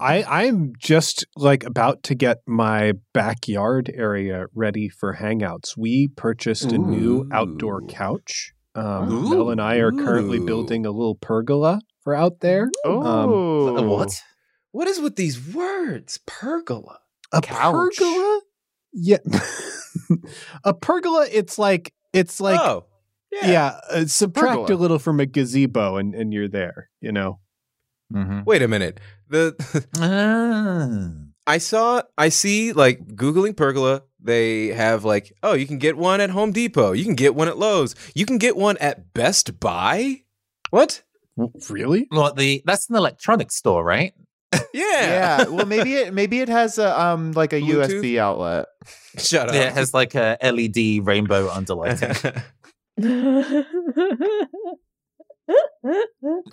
I I'm just like about to get my backyard area ready for hangouts. We purchased a new outdoor couch. Um, Mel and I are currently Ooh. building a little pergola for out there. Oh, Uh, What? What is with these words? Pergola. A Couch. pergola? Yeah. a pergola, it's like it's like oh, yeah, uh, subtract Pergola. a little from a gazebo and and you're there, you know. Mm-hmm. Wait a minute. The Ah. I saw I see like googling pergola. They have like oh you can get one at Home Depot. You can get one at Lowe's. You can get one at Best Buy. What? Really? Well, the that's an electronics store, right? Yeah. Yeah. Well, maybe it maybe it has a um like a Bluetooth? USB outlet. Shut up. Yeah, it has like a LED rainbow underlighting.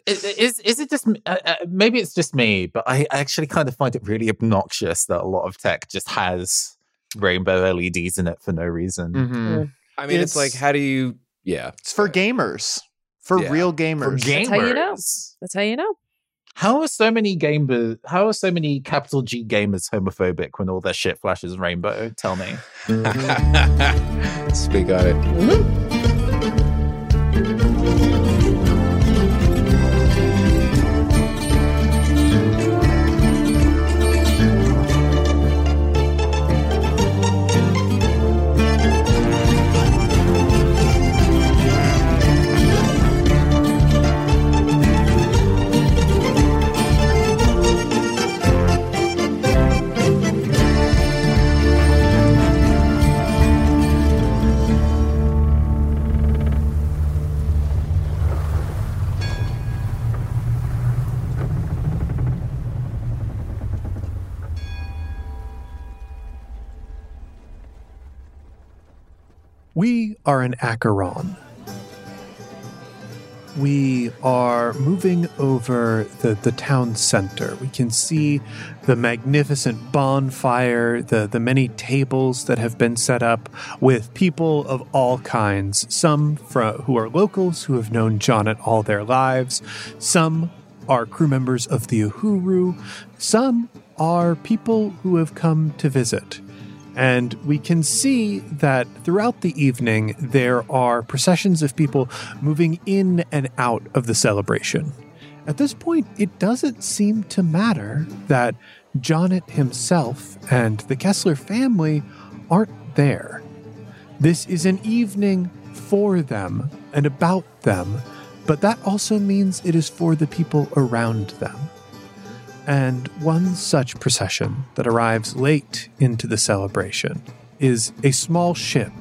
Is, is is it just uh, uh, maybe it's just me, but I I actually kind of find it really obnoxious that a lot of tech just has rainbow LEDs in it for no reason. Mm-hmm. I mean, it's, like how do you? Yeah. It's for gamers, for Yeah. real For gamers. gamers, how you know. That's how you know. How are so many gamers? How are so many capital G gamers homophobic when all their shit flashes rainbow? Tell me. Speak on it. Thank you. We are in Acheron. We are moving over the, the town center. We can see the magnificent bonfire, the, the many tables that have been set up with people of all kinds. Some fro- who are locals who have known Jonnet all their lives, some are crew members of the Uhuru, some are people who have come to visit. And we can see that throughout the evening, there are processions of people moving in and out of the celebration. At this point, it doesn't seem to matter that Jonnet himself and the Kessler family aren't there. This is an evening for them and about them, but that also means it is for the people around them. And one such procession that arrives late into the celebration is a small ship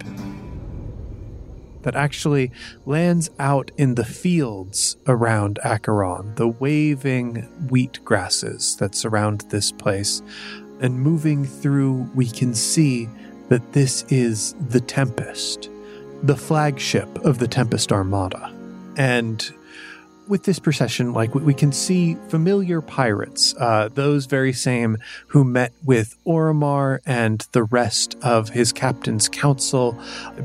that actually lands out in the fields around Acheron, the waving wheat grasses that surround this place. And moving through, we can see that this is the Tempest, the flagship of the Tempest Armada. And with this procession, like we- we can see familiar pirates, uh, those very same who met with Oromar and the rest of his captain's council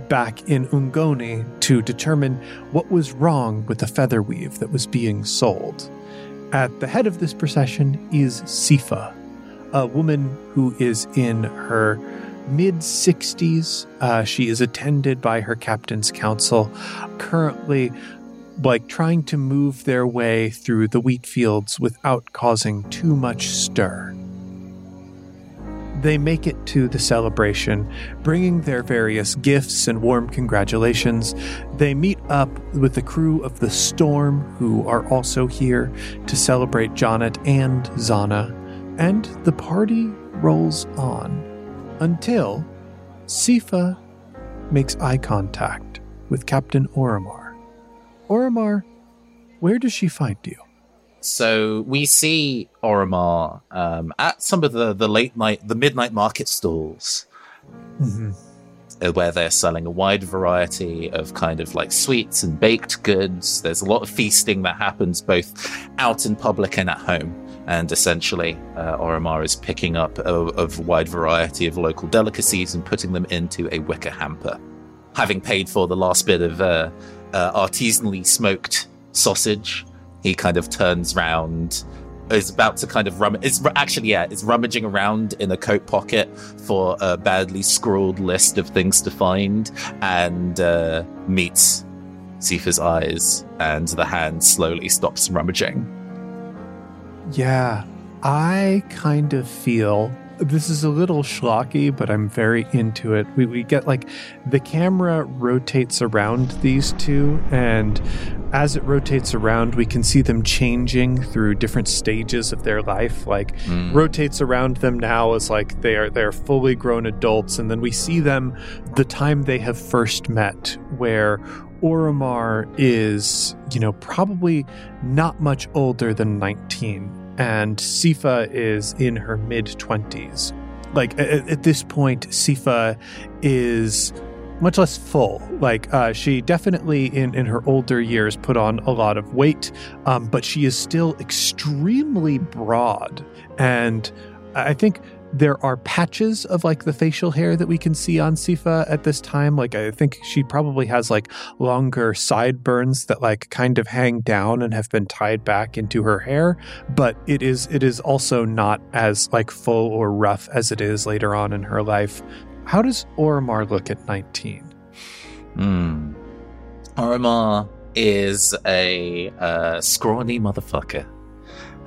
back in Ungoni to determine what was wrong with the feather weave that was being sold. At the head of this procession is Sifa, a woman who is in her mid 60s. Uh, she is attended by her captain's council, currently like trying to move their way through the wheat fields without causing too much stir. They make it to the celebration, bringing their various gifts and warm congratulations. They meet up with the crew of the Storm, who are also here to celebrate Jonnet and Zana, and the party rolls on until Sifa makes eye contact with Captain Oromar. Oromar, where does she find you? So we see Oromar um, at some of the, the late night, the midnight market stalls, uh, where they're selling a wide variety of kind of like sweets and baked goods. There's a lot of feasting that happens both out in public and at home. And essentially, uh, Oromar is picking up a, a wide variety of local delicacies and putting them into a wicker hamper. Having paid for the last bit of uh, uh, artisanally smoked sausage. He kind of turns round, is about to kind of rum. Is actually yeah, is rummaging around in a coat pocket for a badly scrawled list of things to find, and uh, meets Sifa's eyes, and the hand slowly stops rummaging. Yeah, I kind of feel this is a little schlocky, but I'm very into it. We, we get like the camera rotates around these two, and as it rotates around, we can see them changing through different stages of their life. Like Mm. rotates around them now as like they are they're fully grown adults, and then we see them the time they have first met, where Oromar is, you know, probably not much older than 19 and Sifa is in her mid 20s. Like at, at this point, Sifa is much less full. Like uh, she definitely in in her older years put on a lot of weight, um, but she is still extremely broad. And I think there are patches of like the facial hair that we can see on Sifa at this time. Like I think she probably has like longer sideburns that like kind of hang down and have been tied back into her hair, but it is it is also not as like full or rough as it is later on in her life. How does Oromar look at 19? Hmm. Oromar is a uh, scrawny motherfucker.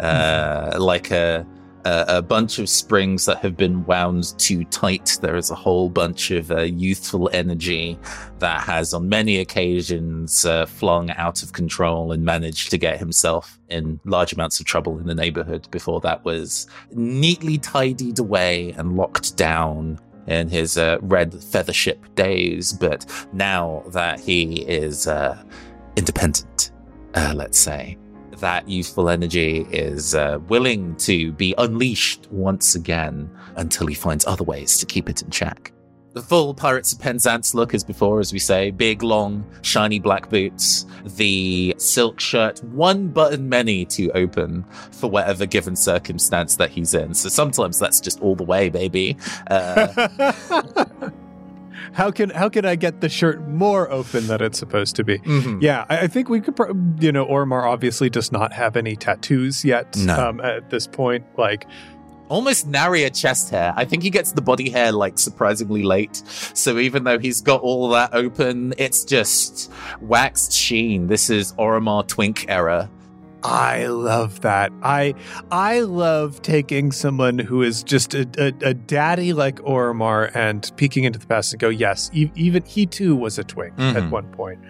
Uh, like a, a bunch of springs that have been wound too tight. There is a whole bunch of uh, youthful energy that has, on many occasions, uh, flung out of control and managed to get himself in large amounts of trouble in the neighborhood. Before that was neatly tidied away and locked down in his uh, red feather ship days, but now that he is uh, independent, uh, let's say, that youthful energy is uh, willing to be unleashed once again until he finds other ways to keep it in check. The full Pirates of Penzance look as before, as we say. Big, long, shiny black boots. The silk shirt, one button many to open for whatever given circumstance that he's in. So sometimes that's just all the way, baby. Uh, how can how can I get the shirt more open than it's supposed to be? mhm. Yeah, I, I think we could, pro- you know, Ormar obviously does not have any tattoos yet No. um, at this point. Like, almost nary a chest hair. I think he gets the body hair like surprisingly late. So even though he's got all that open, it's just waxed sheen. This is Oromar Twink era. I love that. I I love taking someone who is just a, a, a daddy like Oromar and peeking into the past and go, yes, e- even he too was a twink at Mhm. one point.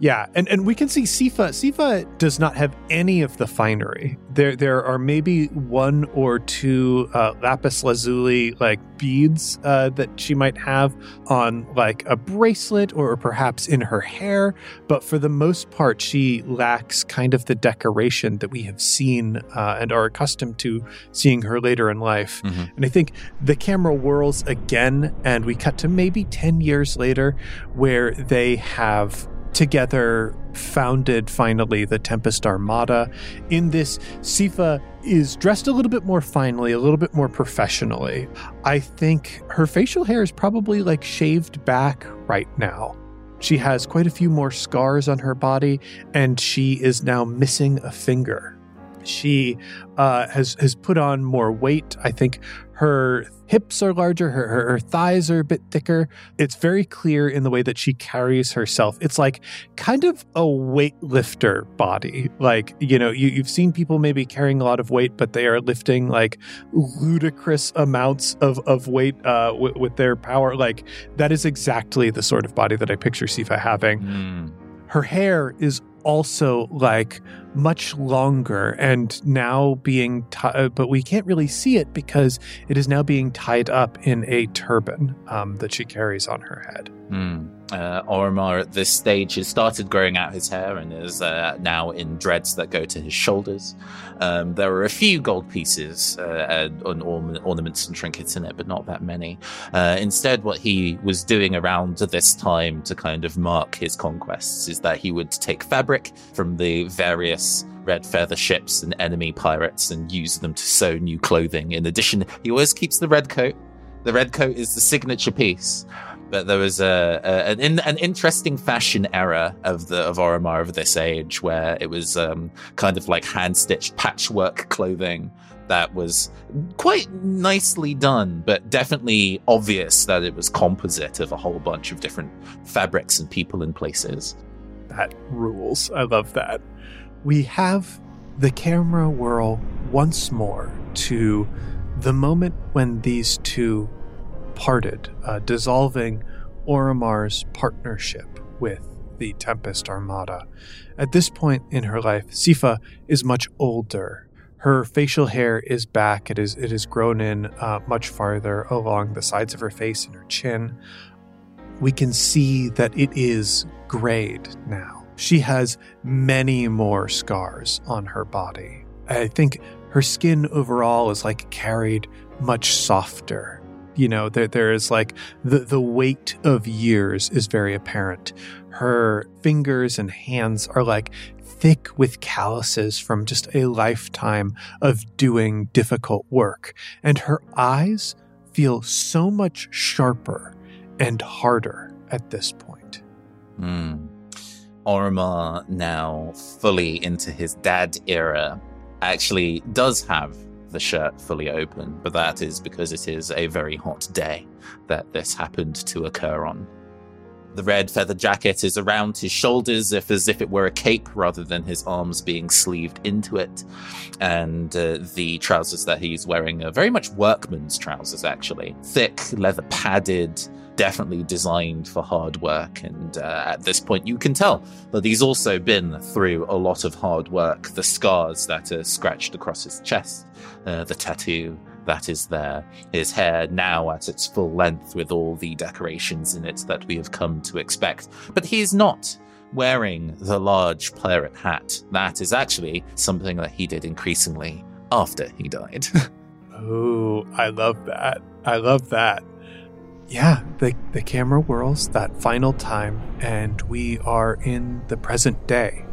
Yeah, and, and we can see Sifa. Sifa does not have any of the finery. There there are maybe one or two uh, lapis lazuli like beads uh, that she might have on like a bracelet or perhaps in her hair, but for the most part, she lacks kind of the decoration that we have seen uh, and are accustomed to seeing her later in life. Mhm. And I think the camera whirls again, and we cut to maybe 10 years later where they have together founded finally the Tempest Armada. In this, Sifa is dressed a little bit more finely, a little bit more professionally. I think her facial hair is probably like shaved back right now. She has quite a few more scars on her body, and she is now missing a finger. She uh, has has put on more weight. I think her hips are larger, her, her her thighs are a bit thicker. It's very clear in the way that she carries herself. It's like kind of a weightlifter body. Like you know, you, you've seen people maybe carrying a lot of weight, but they are lifting like ludicrous amounts of of weight uh, with, with their power. Like that is exactly the sort of body that I picture Sifa having Mm. her hair is also like much longer and now being ti- but we can't really see it because it is now being tied up in a turban um, that she carries on her head Hmm. Uh, Oromar at this stage has started growing out his hair and is uh, now in dreads that go to his shoulders. Um, there are a few gold pieces uh, and and ornaments and trinkets in it, but not that many. Uh, instead, what he was doing around this time to kind of mark his conquests is that he would take fabric from the various red feather ships and enemy pirates and use them to sew new clothing. In addition, he always keeps the red coat. The red coat is the signature piece but there was a, a an, in, an interesting fashion era of the of Oromar of this age, where it was um, kind of like hand stitched patchwork clothing that was quite nicely done, but definitely obvious that it was composite of a whole bunch of different fabrics and people and places. That rules. I love that. We have the camera whirl once more to the moment when these two parted, uh, dissolving Oromar's partnership with the Tempest Armada. At this point in her life, Sifa is much older. Her facial hair is back. It is it is grown in uh, much farther along the sides of her face and her chin. We can see that it is grayed now. She has many more scars on her body. I think her skin overall is like carried much softer you know there there is like the the weight of years is very apparent her fingers and hands are like thick with calluses from just a lifetime of doing difficult work and her eyes feel so much sharper and harder at this point mm. Oromar now fully into his dad era actually does have the shirt fully open, but that is because it is a very hot day that this happened to occur on. The red feather jacket is around his shoulders, if as if it were a cape rather than his arms being sleeved into it. And uh, the trousers that he's wearing are very much workman's trousers, actually. Thick, leather padded, definitely designed for hard work. And uh, at this point, you can tell that he's also been through a lot of hard work. The scars that are scratched across his chest, uh, the tattoo that is there, his hair now at its full length with all the decorations in it that we have come to expect. But he is not wearing the large pirate hat. That is actually something that he did increasingly after he died. oh, I love that. I love that yeah, the, the camera whirls that final time, and we are in the present day.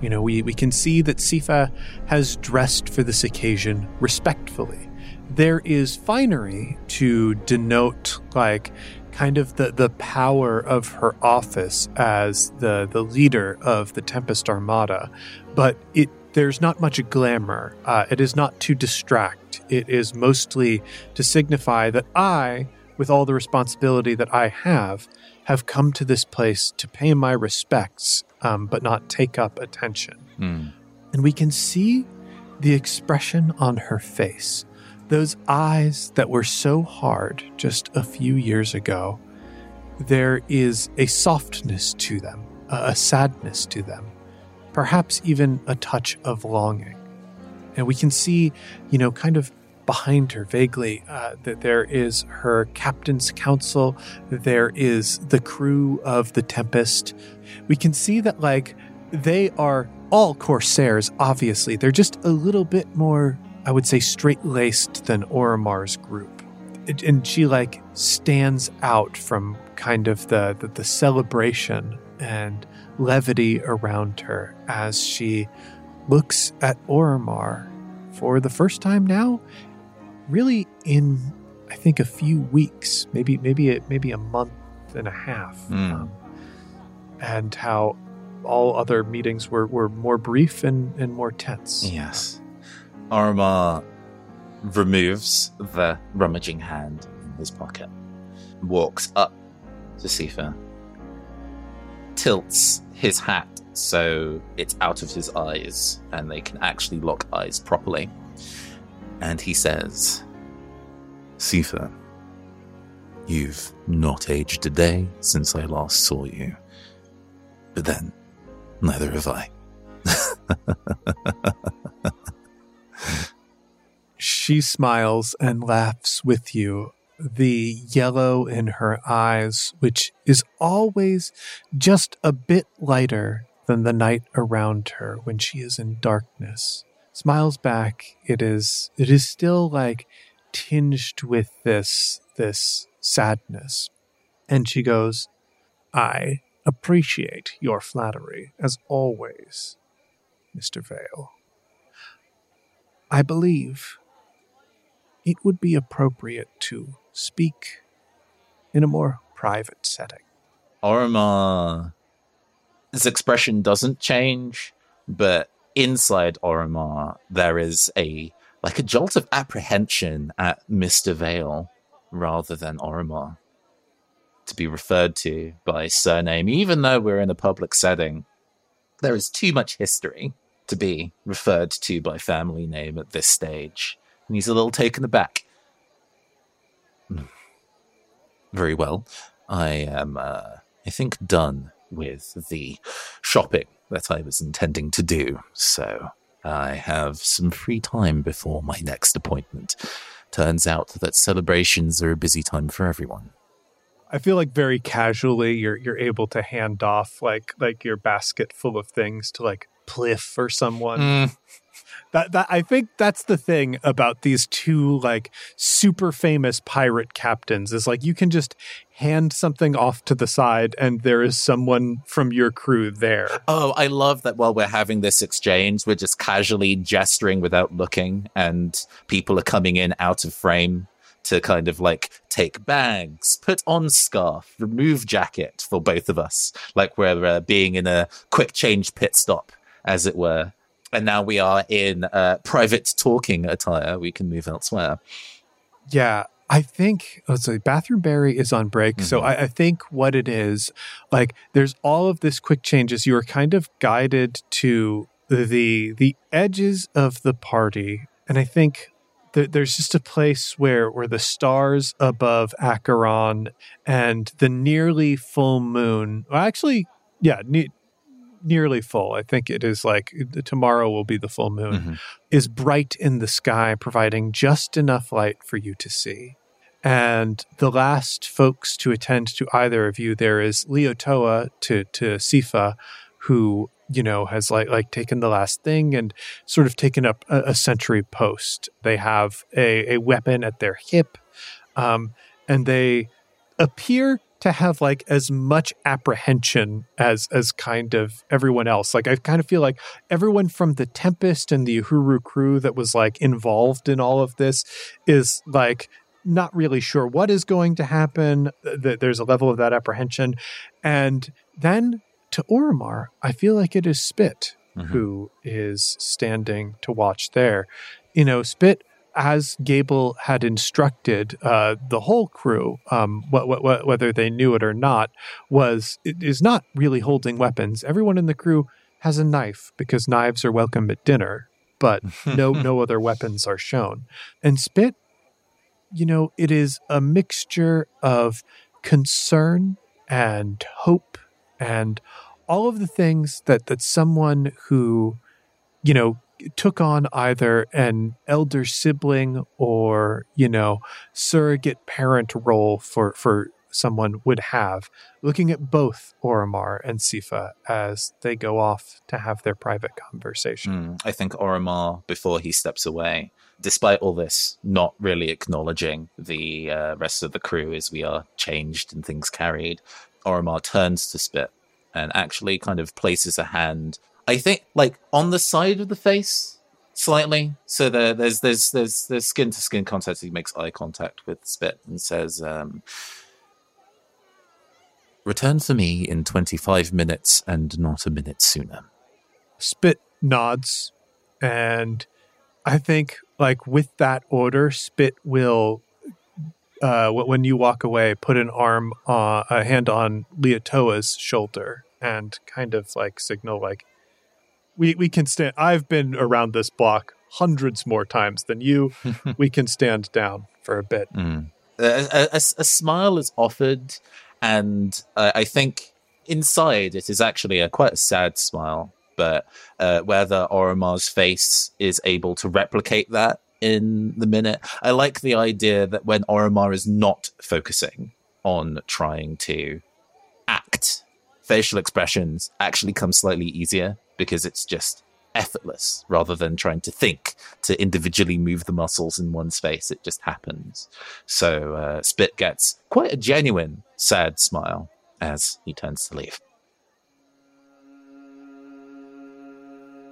You know, we, we can see that Sifa has dressed for this occasion respectfully. There is finery to denote, like, kind of the, the power of her office as the, the leader of the Tempest Armada, but it there's not much glamour. Uh, it is not to distract. It is mostly to signify that I with all the responsibility that I have, have come to this place to pay my respects, um, but not take up attention. Mm. And we can see the expression on her face. Those eyes that were so hard just a few years ago, there is a softness to them, a sadness to them, perhaps even a touch of longing. And we can see, you know, kind of behind her vaguely uh, that there is her captain's council, there is the crew of the Tempest. We can see that, like, they are all Corsairs, obviously. They're just a little bit more, I would say, straight laced than Oromar's group. And she, like, stands out from kind of the, the, the celebration and levity around her as she looks at Oromar for the first time now really in I think a few weeks, maybe maybe a, maybe a month and a half, mm. um, and how all other meetings were, were more brief and, and more tense. Yes, Oromar removes the rummaging hand in his pocket, walks up to Sifa, tilts his hat so it's out of his eyes and they can actually lock eyes properly and he says, Sifa, you've not aged a day since I last saw you. But then, neither have I. she smiles and laughs with you, the yellow in her eyes, which is always just a bit lighter than the night around her when she is in darkness smiles back. It is it is still like tinged with this this sadness. And she goes, I appreciate your flattery, as always, Mr. Vale. I believe it would be appropriate to speak in a more private setting. Oromar, his expression doesn't change, but inside Oromar, there is a like a jolt of apprehension at Mr. Vale rather than Oromar to be referred to by surname, even though we're in a public setting. There is too much history to be referred to by family name at this stage. And he's a little taken aback. Very well. I am, uh, I think, done with the shopping that I was intending to do. So I have some free time before my next appointment. Turns out that celebrations are a busy time for everyone. I feel like very casually you're you're able to hand off like like your basket full of things to like Pliff or someone. Mm. That that I think that's the thing about these two like super famous pirate captains is like you can just hand something off to the side and there is someone from your crew there. Oh, I love that while we're having this exchange, we're just casually gesturing without looking, and people are coming in out of frame to kind of like take bags, put on scarf, remove jacket for both of us, like we're uh, being in a quick change pit stop, as it were. And now we are in uh, private talking attire. We can move elsewhere. Yeah, I think let's say Bathroom Barry is on break. So Mhm. I, I think what it is, like there's all of this quick changes. You are kind of guided to the the edges of the party. And I think there's just a place where where the stars above Acheron and the nearly full moon well, actually yeah, ne- nearly full. I think it is like tomorrow will be the full moon Mhm. is bright in the sky, providing just enough light for you to see. And the last folks to attend to either of you, there is Leotoa to to Sifa, who you know has like like taken the last thing and sort of taken up a, a sentry post. They have a, a weapon at their hip, um, and they appear to have like as much apprehension as as kind of everyone else. Like I kind of feel like everyone from the Tempest and the Uhuru crew that was like involved in all of this is like not really sure what is going to happen. Th- There's a level of that apprehension, and then to Oromar, I feel like it is Spit Mhm. who is standing to watch there. You know, Spit, as Gable had instructed uh, the whole crew, um, wh- wh- wh- whether they knew it or not, was it is not really holding weapons. Everyone in the crew has a knife because knives are welcome at dinner, but no no other weapons are shown. And Spit, you know, it is a mixture of concern and hope and all of the things that that someone who you know took on either an elder sibling or you know surrogate parent role for for someone would have looking at both Oromar and Sifa as they go off to have their private conversation. Mm, I think Oromar, before he steps away, despite all this, not really acknowledging the uh, rest of the crew as we are changed and things carried, Oromar turns to Spit and actually kind of places a hand, I think, like on the side of the face, slightly. So there, there's there's there's there's skin to skin contact. He makes eye contact with Spit and says, um, "Return for me in 25 minutes and not a minute sooner." Spit nods, and I think like with that order, Spit will, uh, when you walk away, put an arm, uh, a hand on Leotoa's shoulder, and kind of like signal like, we we can stand. I've been around this block hundreds more times than you. we can stand down for a bit. Mm. A, a- a- smile is offered, and uh, I think inside it is actually a quite a sad smile. But uh, whether Oromar's face is able to replicate that in the minute, I like the idea that when Oromar is not focusing on trying to act, facial expressions actually come slightly easier because it's just effortless rather than trying to think to individually move the muscles in one's face. It just happens. So uh, Spit gets quite a genuine sad smile as he turns to leave.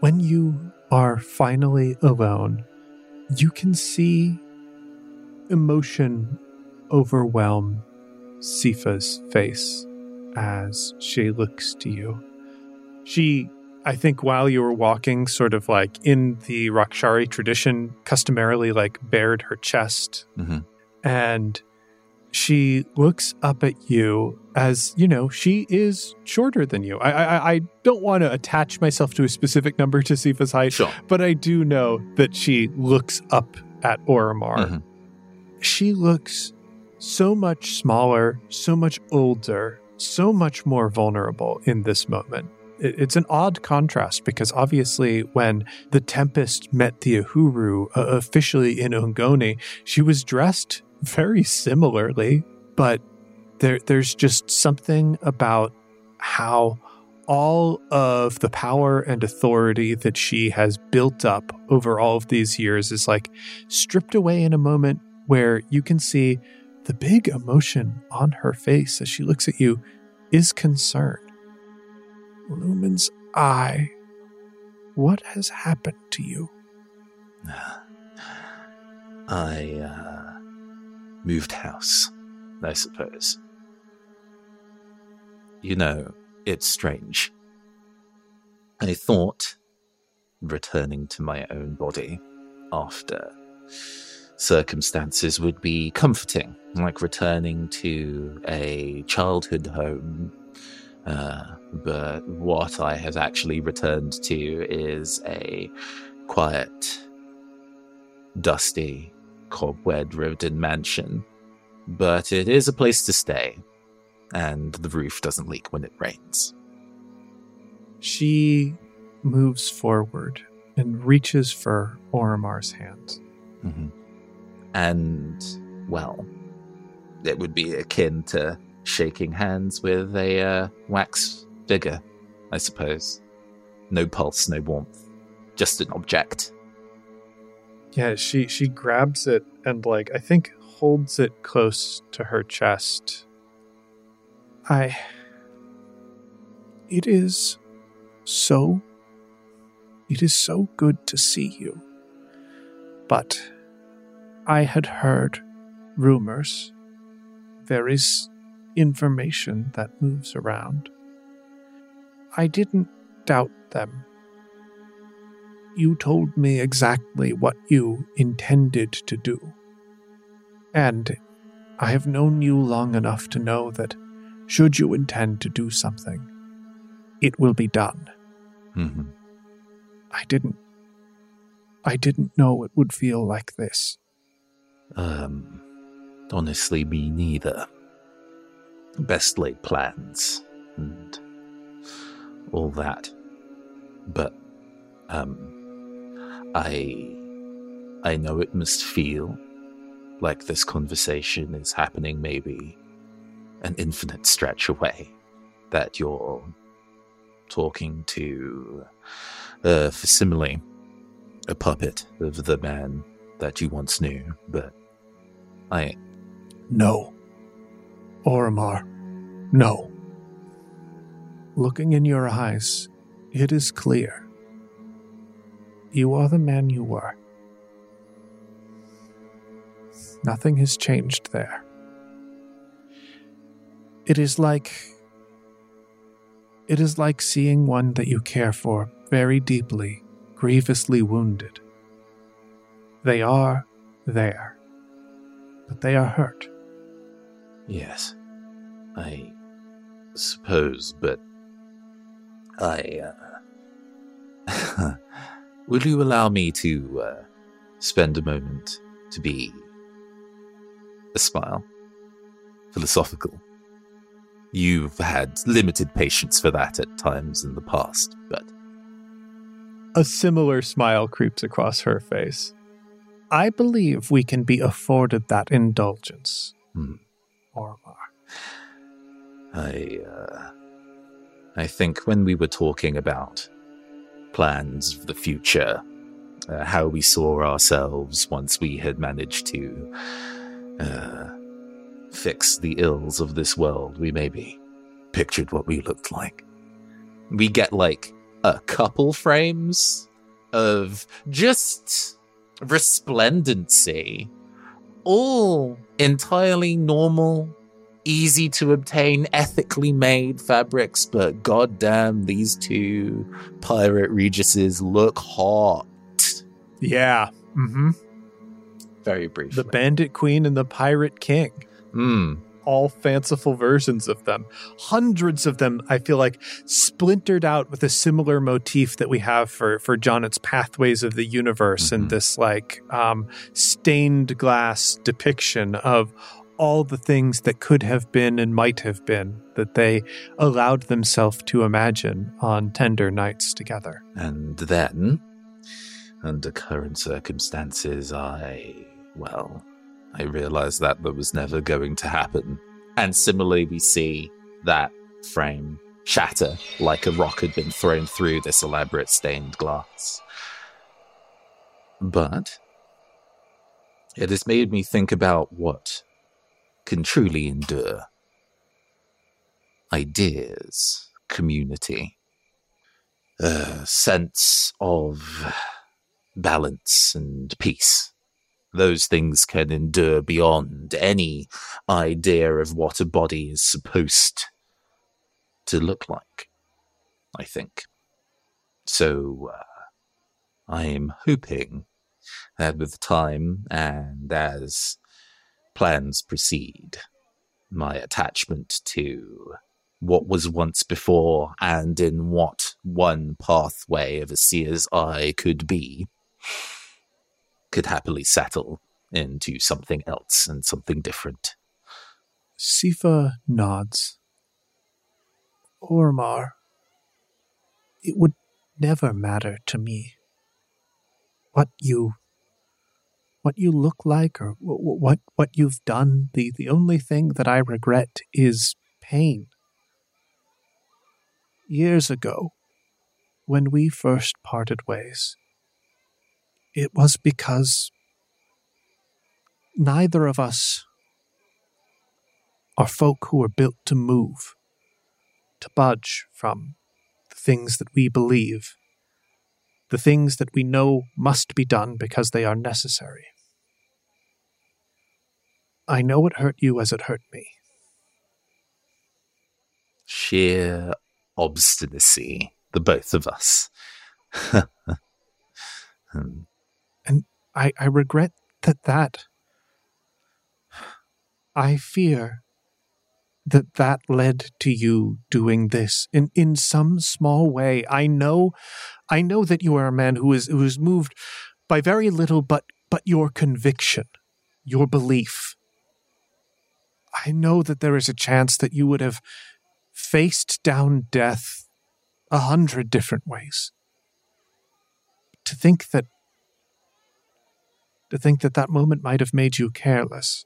When you are finally alone, you can see emotion overwhelm Sifa's face as she looks to you. She, I think, while you were walking, sort of like in the Rakshari tradition, customarily like bared her chest Mhm. and she looks up at you as you know she is shorter than you. I I, I don't want to attach myself to a specific number to Sifa's height, Sure. but I do know that she looks up at Oromar. Mhm. She looks so much smaller, so much older, so much more vulnerable in this moment. It- It's an odd contrast because obviously, when the Tempest met the Uhuru uh, officially in Ungoni, she was dressed very similarly, but there, there's just something about how all of the power and authority that she has built up over all of these years is like stripped away in a moment where you can see the big emotion on her face as she looks at you is concern. Lumen's eye, what has happened to you? I uh, moved house, I suppose. You know, it's strange. I thought returning to my own body after circumstances would be comforting, like returning to a childhood home. Uh, but what I have actually returned to is a quiet, dusty, cobweb ridden mansion. But it is a place to stay, and the roof doesn't leak when it rains. She moves forward and reaches for Oromar's hand. hmm And, well, it would be akin to shaking hands with a uh, wax figure, I suppose. No pulse, no warmth, just an object. Yeah, she she grabs it and like I think holds it close to her chest. I It is so it is so good to see you. But I had heard rumors. There is information that moves around. I didn't doubt them. You told me exactly what you intended to do. And I have known you long enough to know that should you intend to do something, it will be done. hmm I didn't. I didn't know it would feel like this. Um, honestly, me neither. Best laid plans and all that. But, um, I. I know it must feel like this conversation is happening maybe an infinite stretch away. That you're talking to, uh, for simile, a puppet of the man that you once knew, but I No. Oromar, no. Looking in your eyes, it is clear. You are the man you were. Nothing has changed there. It is like. It is like seeing one that you care for very deeply, grievously wounded. They are there, but they are hurt. Yes, I suppose, but I uh, will you allow me to uh, spend a moment to be a smile philosophical. You've had limited patience for that at times in the past, but A similar smile creeps across her face. I believe we can be afforded that indulgence. Hmm. Ormar. I, uh, I think when we were talking about plans for the future, uh, how we saw ourselves once we had managed to uh, fix the ills of this world, we maybe pictured what we looked like. We get like a couple frames of just resplendency, all entirely normal easy to obtain, ethically made fabrics, but goddamn, these two pirate reguses look hot. Yeah. Mm-hmm. Very briefly. The Bandit Queen and the Pirate King. Mm, all fanciful versions of them. Hundreds of them, I feel like, splintered out with a similar motif that we have for for Jonnet's Pathways of the Universe Mhm. and this like um, stained glass depiction of all the things that could have been and might have been that they allowed themselves to imagine on tender nights together. And then, under current circumstances, I, well, I realized that that was never going to happen. And similarly, we see that frame shatter like a rock had been thrown through this elaborate stained glass. But it has made me think about what can truly endure ideas, community a sense of balance and peace. Those things can endure beyond any idea of what a body is supposed to look like, I think. So, uh, I am hoping that with time and as plans proceed, my attachment to what was once before and in what one pathway of a seer's eye could be could happily settle into something else and something different. Sifa nods. Ormar, it would never matter to me what you what you look like or wh- wh- what what you've done. The the only thing that I regret is pain. Years ago, when we first parted ways, it was because neither of us are folk who are built to move, to budge from the things that we believe, the things that we know must be done because they are necessary. I know it hurt you as it hurt me. Sheer obstinacy, the both of us. Hmm. Hmm. I, I regret that that. I fear that that led to you doing this in, in some small way. I know, I know that you are a man who is who is moved by very little, but but your conviction, your belief. I know that there is a chance that you would have faced down death a hundred different ways. To think that to think that that moment might have made you careless.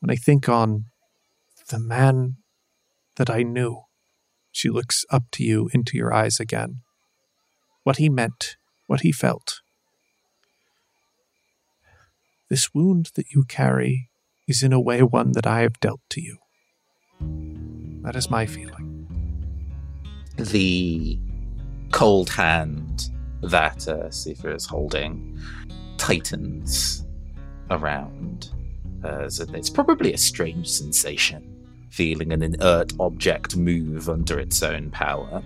When I think on the man that I knew, she looks up to you into your eyes again. What he meant, what he felt. This wound that you carry is in a way one that I have dealt to you. That is my feeling. the cold hand that uh, is holding tightens around. Uh, so it's probably a strange sensation, feeling an inert object move under its own power.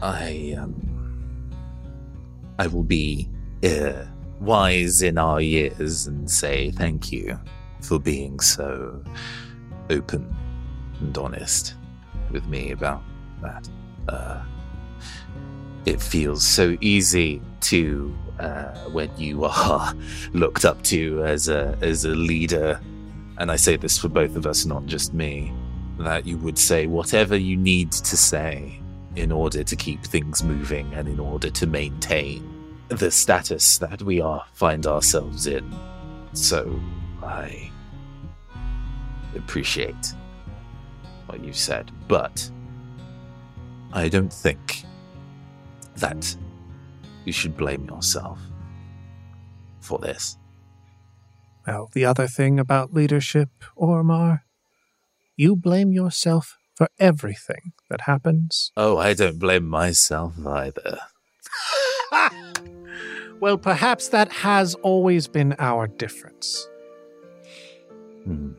I um, I will be uh, wise in our years and say thank you for being so open and honest with me about that. Uh, it feels so easy to uh, when you are looked up to as a as a leader, and I say this for both of us, not just me, that you would say whatever you need to say in order to keep things moving and in order to maintain the status that we are find ourselves in. So I appreciate what you said, but I don't think that you should blame yourself for this. Well, the other thing about leadership, Ormar, you blame yourself for everything that happens. Oh, I don't blame myself either. Well, perhaps that has always been our difference. Hmm.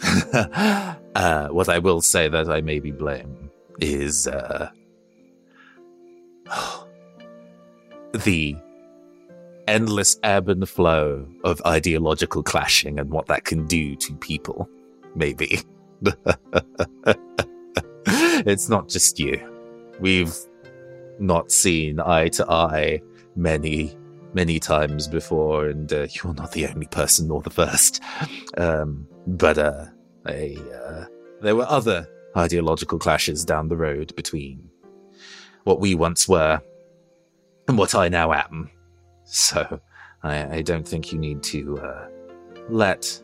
uh, what I will say that I maybe blame is uh, the endless ebb and flow of ideological clashing and what that can do to people. Maybe. it's not just you. We've not seen eye to eye many, many times before, and uh, you're not the only person nor the first. Um, but uh, uh, there were other ideological clashes down the road between what we once were what I now am. So I, I don't think you need to uh, let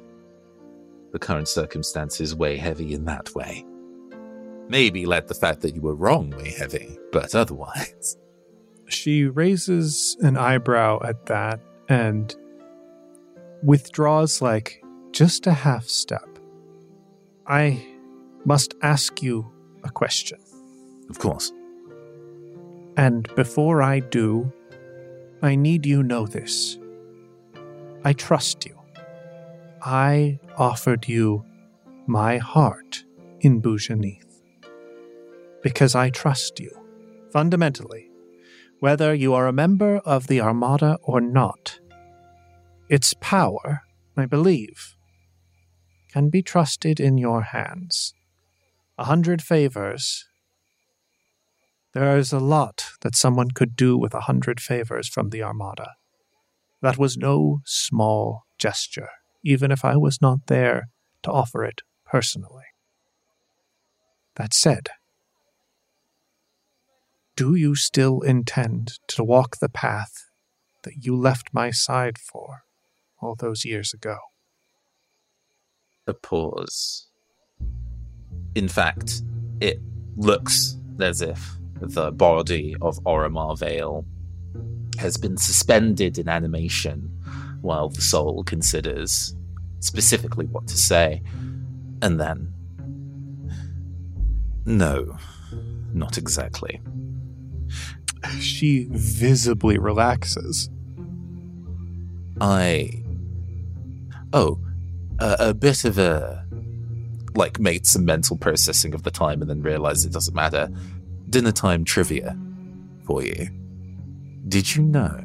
the current circumstances weigh heavy in that way. Maybe let the fact that you were wrong weigh heavy, but otherwise. She raises an eyebrow at that and withdraws like just a half step. I must ask you a question. Of course. And before I do, I need you know this. I trust you. I offered you my heart in Bujanith because I trust you. Fundamentally, whether you are a member of the Armada or not, its power, I believe, can be trusted in your hands. A hundred favors there is a lot that someone could do with a hundred favors from the Armada. That was no small gesture, even if I was not there to offer it personally. That said, do you still intend to walk the path that you left my side for all those years ago? A pause. In fact, it looks as if the body of Oromar Vale has been suspended in animation while the soul considers specifically what to say. And then. No, not exactly. She visibly relaxes. I. Oh, a, a bit of a. Like, made some mental processing of the time and then realized it doesn't matter dinner time trivia for you. Did you know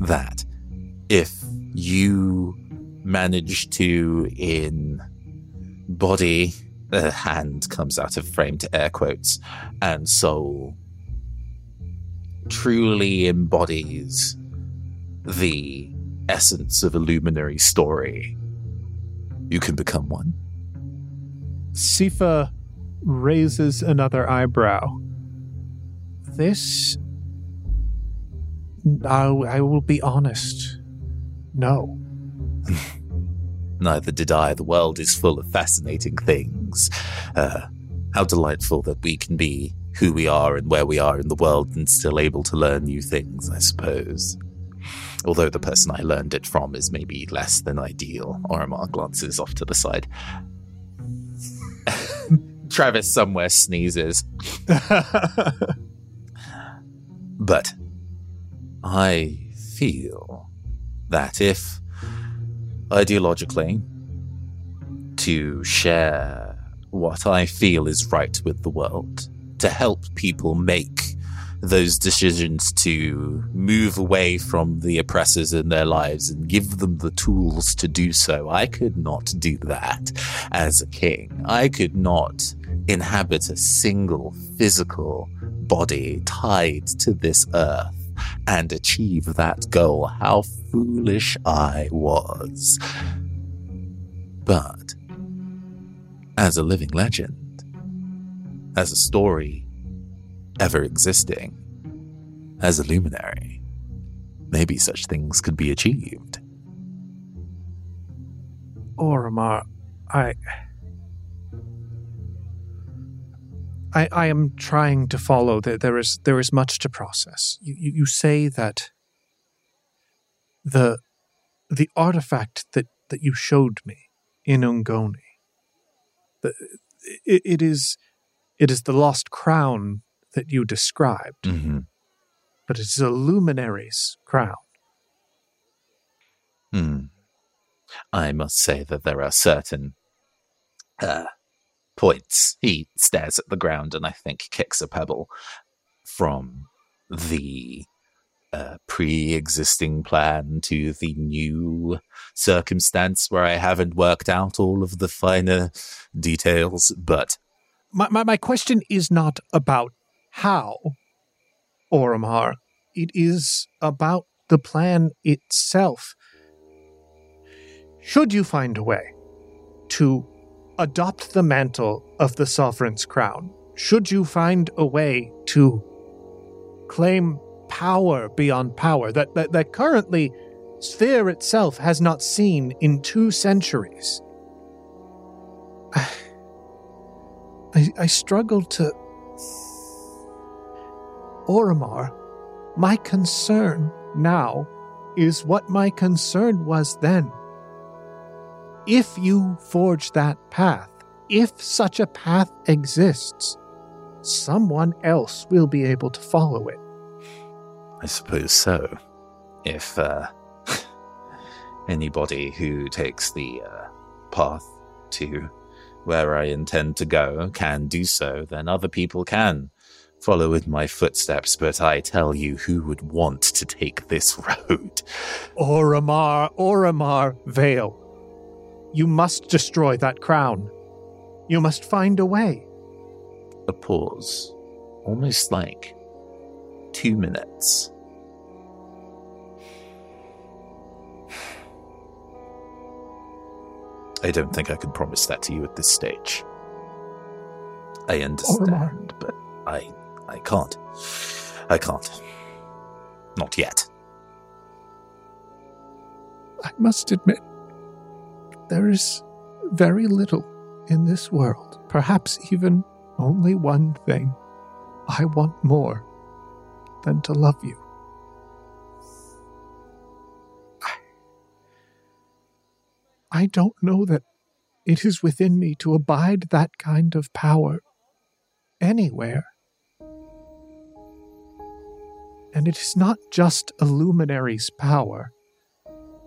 that if you manage to in body a hand comes out of frame to air quotes and soul truly embodies the essence of a luminary story you can become one Sifa raises another eyebrow this. I, I will be honest. No. Neither did I. The world is full of fascinating things. Uh, how delightful that we can be who we are and where we are in the world and still able to learn new things, I suppose. Although the person I learned it from is maybe less than ideal. Oromar glances off to the side. Travis somewhere sneezes. But I feel that if ideologically to share what I feel is right with the world, to help people make those decisions to move away from the oppressors in their lives and give them the tools to do so. I could not do that as a king. I could not inhabit a single physical body tied to this earth and achieve that goal. How foolish I was. But, as a living legend, as a story ever existing, as a luminary, maybe such things could be achieved. Oromar, I. I, I am trying to follow. There, there is there is much to process. You, you, you say that the the artifact that, that you showed me in Ungoni, the, it, it is it is the lost crown that you described, Mm-hmm. but it is a luminary's crown. Hmm. I must say that there are certain uh, points. He stares at the ground and I think kicks a pebble from the uh, pre existing plan to the new circumstance where I haven't worked out all of the finer details, but My, my, my question is not about how, Oromar. It is about the plan itself. Should you find a way to adopt the mantle of the sovereign's crown, should you find a way to claim power beyond power that, that, that currently Sphere itself has not seen in two centuries, I, I struggle to. Oromar, my concern now is what my concern was then. If you forge that path, if such a path exists, someone else will be able to follow it. I suppose so. If uh, anybody who takes the uh, path to where I intend to go can do so, then other people can follow in my footsteps. But I tell you, who would want to take this road? Oromar, Oromar Vale. You must destroy that crown. You must find a way. A pause, almost like two minutes. I don't think I can promise that to you at this stage. I understand, but I I can't. I can't. Not yet. I must admit, there is very little in this world, perhaps even only one thing, I want more than to love you. I, I don't know that it is within me to abide that kind of power anywhere. And it is not just a luminary's power.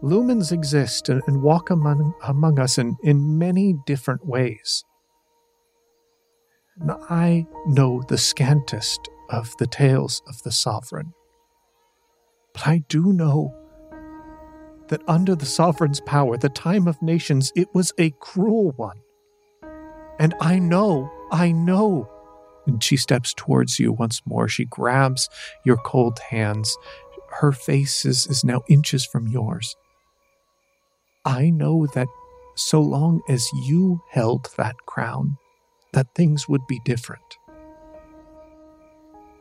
Lumens exist and, and walk among, among us in, in many different ways. And I know the scantest of the tales of the sovereign. But I do know that under the sovereign's power, the time of nations, it was a cruel one. And I know, I know. And she steps towards you once more. She grabs your cold hands. Her face is, is now inches from yours. I know that so long as you held that crown, that things would be different.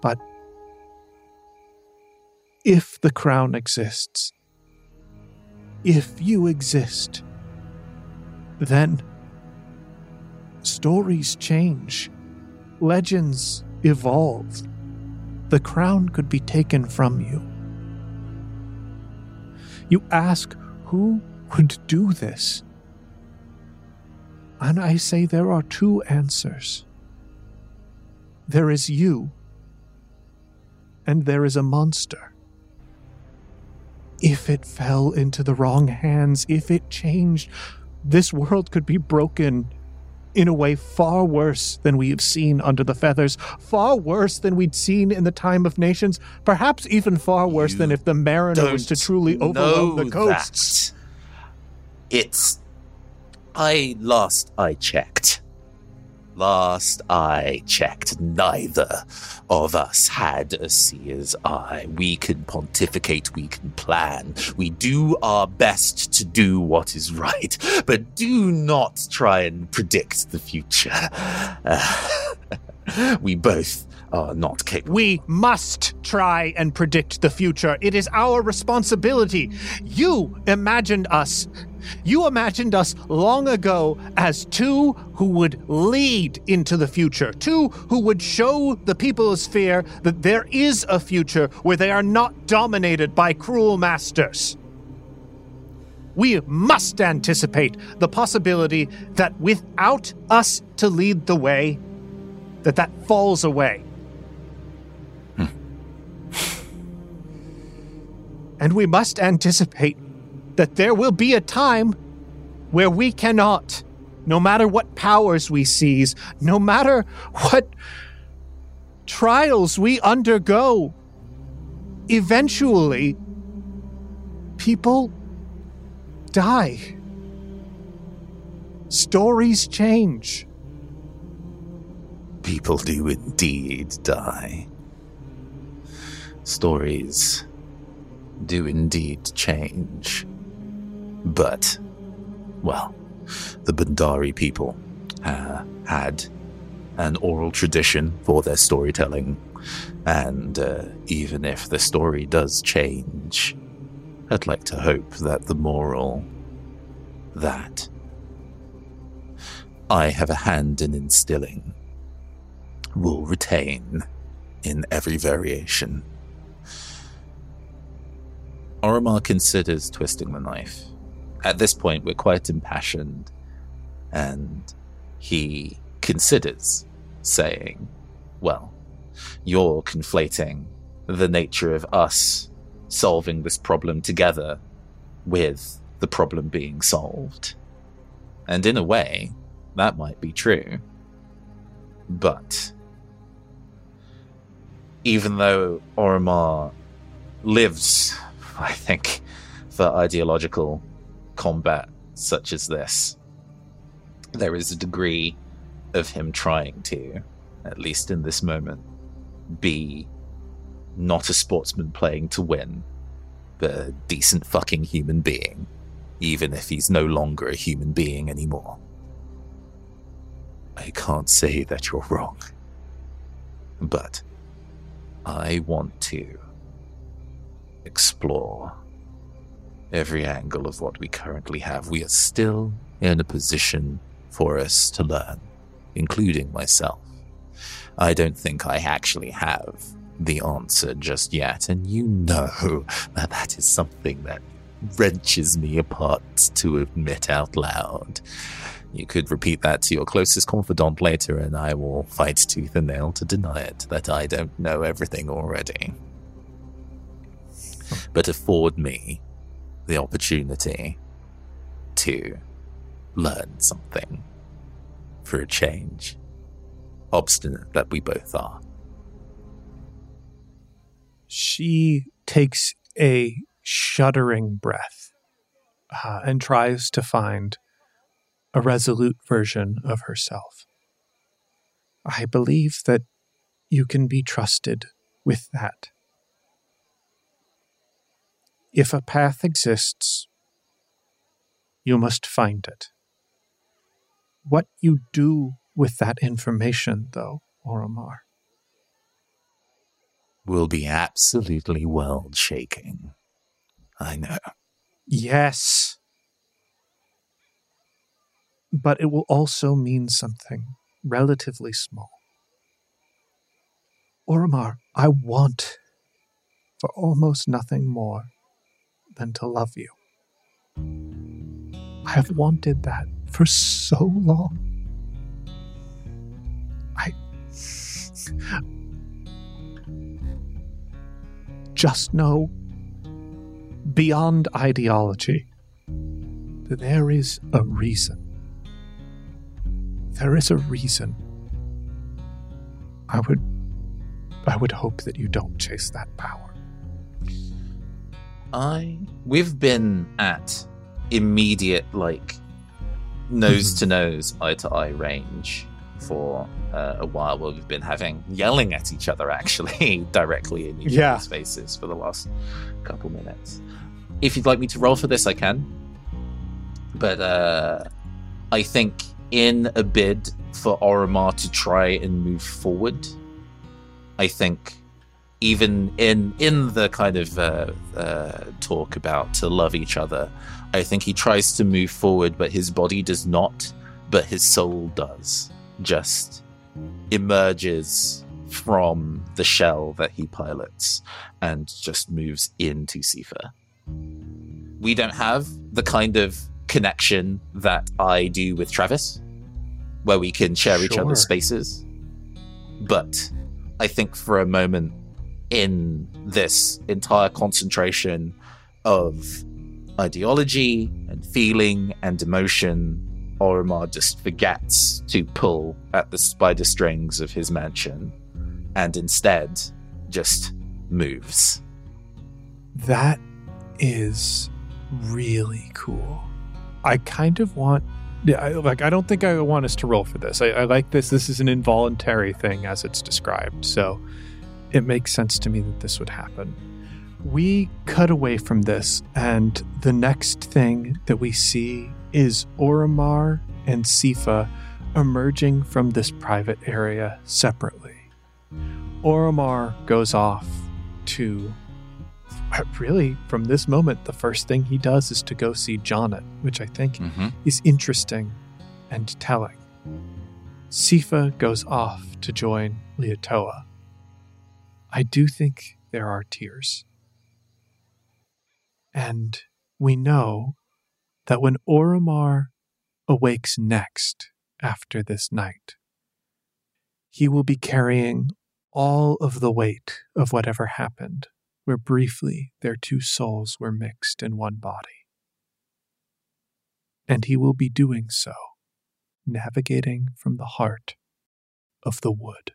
But if the crown exists, if you exist, then stories change, legends evolve. The crown could be taken from you. You ask who would do this? And I say there are two answers there is you, and there is a monster. If it fell into the wrong hands, if it changed, this world could be broken in a way far worse than we have seen under the feathers, far worse than we'd seen in the time of nations, perhaps even far worse You than if the mariner was to truly overload the coasts. that. It's. I last I checked. Last I checked, neither of us had a seer's eye. We can pontificate, we can plan, we do our best to do what is right, but do not try and predict the future. Uh, we both are not. We must try and predict the future. It is our responsibility. You imagined us. You imagined us long ago as two who would lead into the future, two who would show the people of Sphere that there is a future where they are not dominated by cruel masters. We must anticipate the possibility that without us to lead the way, that that falls away. And we must anticipate that there will be a time where we cannot no matter what powers we seize, no matter what trials we undergo, eventually people die. Stories change. People do indeed die. Stories do indeed change. But, well, the Bandari people uh, had an oral tradition for their storytelling. And uh, even if the story does change, I'd like to hope that the moral that I have a hand in instilling will retain in every variation. Oromar considers twisting the knife. At this point, we're quite impassioned, and he considers saying, Well, you're conflating the nature of us solving this problem together with the problem being solved. And in a way, that might be true. But even though Oromar lives, I think, for ideological combat such as this, there is a degree of him trying to, at least in this moment, be not a sportsman playing to win, but a decent fucking human being, even if he's no longer a human being anymore. I can't say that you're wrong, but I want to explore every angle of what we currently have. We are still in a position for us to learn, including myself. I don't think I actually have the answer just yet, and you know that that is something that wrenches me apart to admit out loud. You could repeat that to your closest confidant later, and I will fight tooth and nail to deny it that I don't know everything already. But afford me the opportunity to learn something for a change. Obstinate that we both are. She takes a shuddering breath uh, and tries to find a resolute version of herself. I believe that you can be trusted with that. If a path exists, you must find it. What you do with that information, though, Oromar, Will be absolutely world shaking. I know. Yes. But it will also mean something relatively small. Oromar, I want for almost nothing more than to love you. I have wanted that for so long. I just know beyond ideology that there is a reason. There is a reason. I would I would hope that you don't chase that power. I we've been at immediate like nose to nose, eye to eye range for uh, a while. Where we've been having yelling at each other actually directly in each Yeah. other's faces for the last couple minutes. If you'd like me to roll for this, I can. But uh, I think in a bid for Oromar to try and move forward, I think even in in the kind of uh, uh, talk about to love each other, I think he tries to move forward, but his body does not, but his soul does. Just emerges from the shell that he pilots and just moves into Sifa. We don't have the kind of connection that I do with Travis, where we can share each other's spaces. But I think for a moment in this entire concentration of ideology and feeling and emotion, Oromar just forgets to pull at the spider strings of his mansion and instead just moves. That is really cool. I kind of want. I, like I don't think I want us to roll for this. I, I like this. This is an involuntary thing as it's described, so it makes sense to me that this would happen. We cut away from this, and the next thing that we see is Oromar and Sifa emerging from this private area separately. Oromar goes off to really from this moment the first thing he does is to go see Jonnet, which I think Mm-hmm. is interesting and telling. Sifa goes off to join Leotoa. I do think there are tears. And we know that when Oromar awakes next after this night, he will be carrying all of the weight of whatever happened, where briefly their two souls were mixed in one body. And he will be doing so, navigating from the heart of the wood.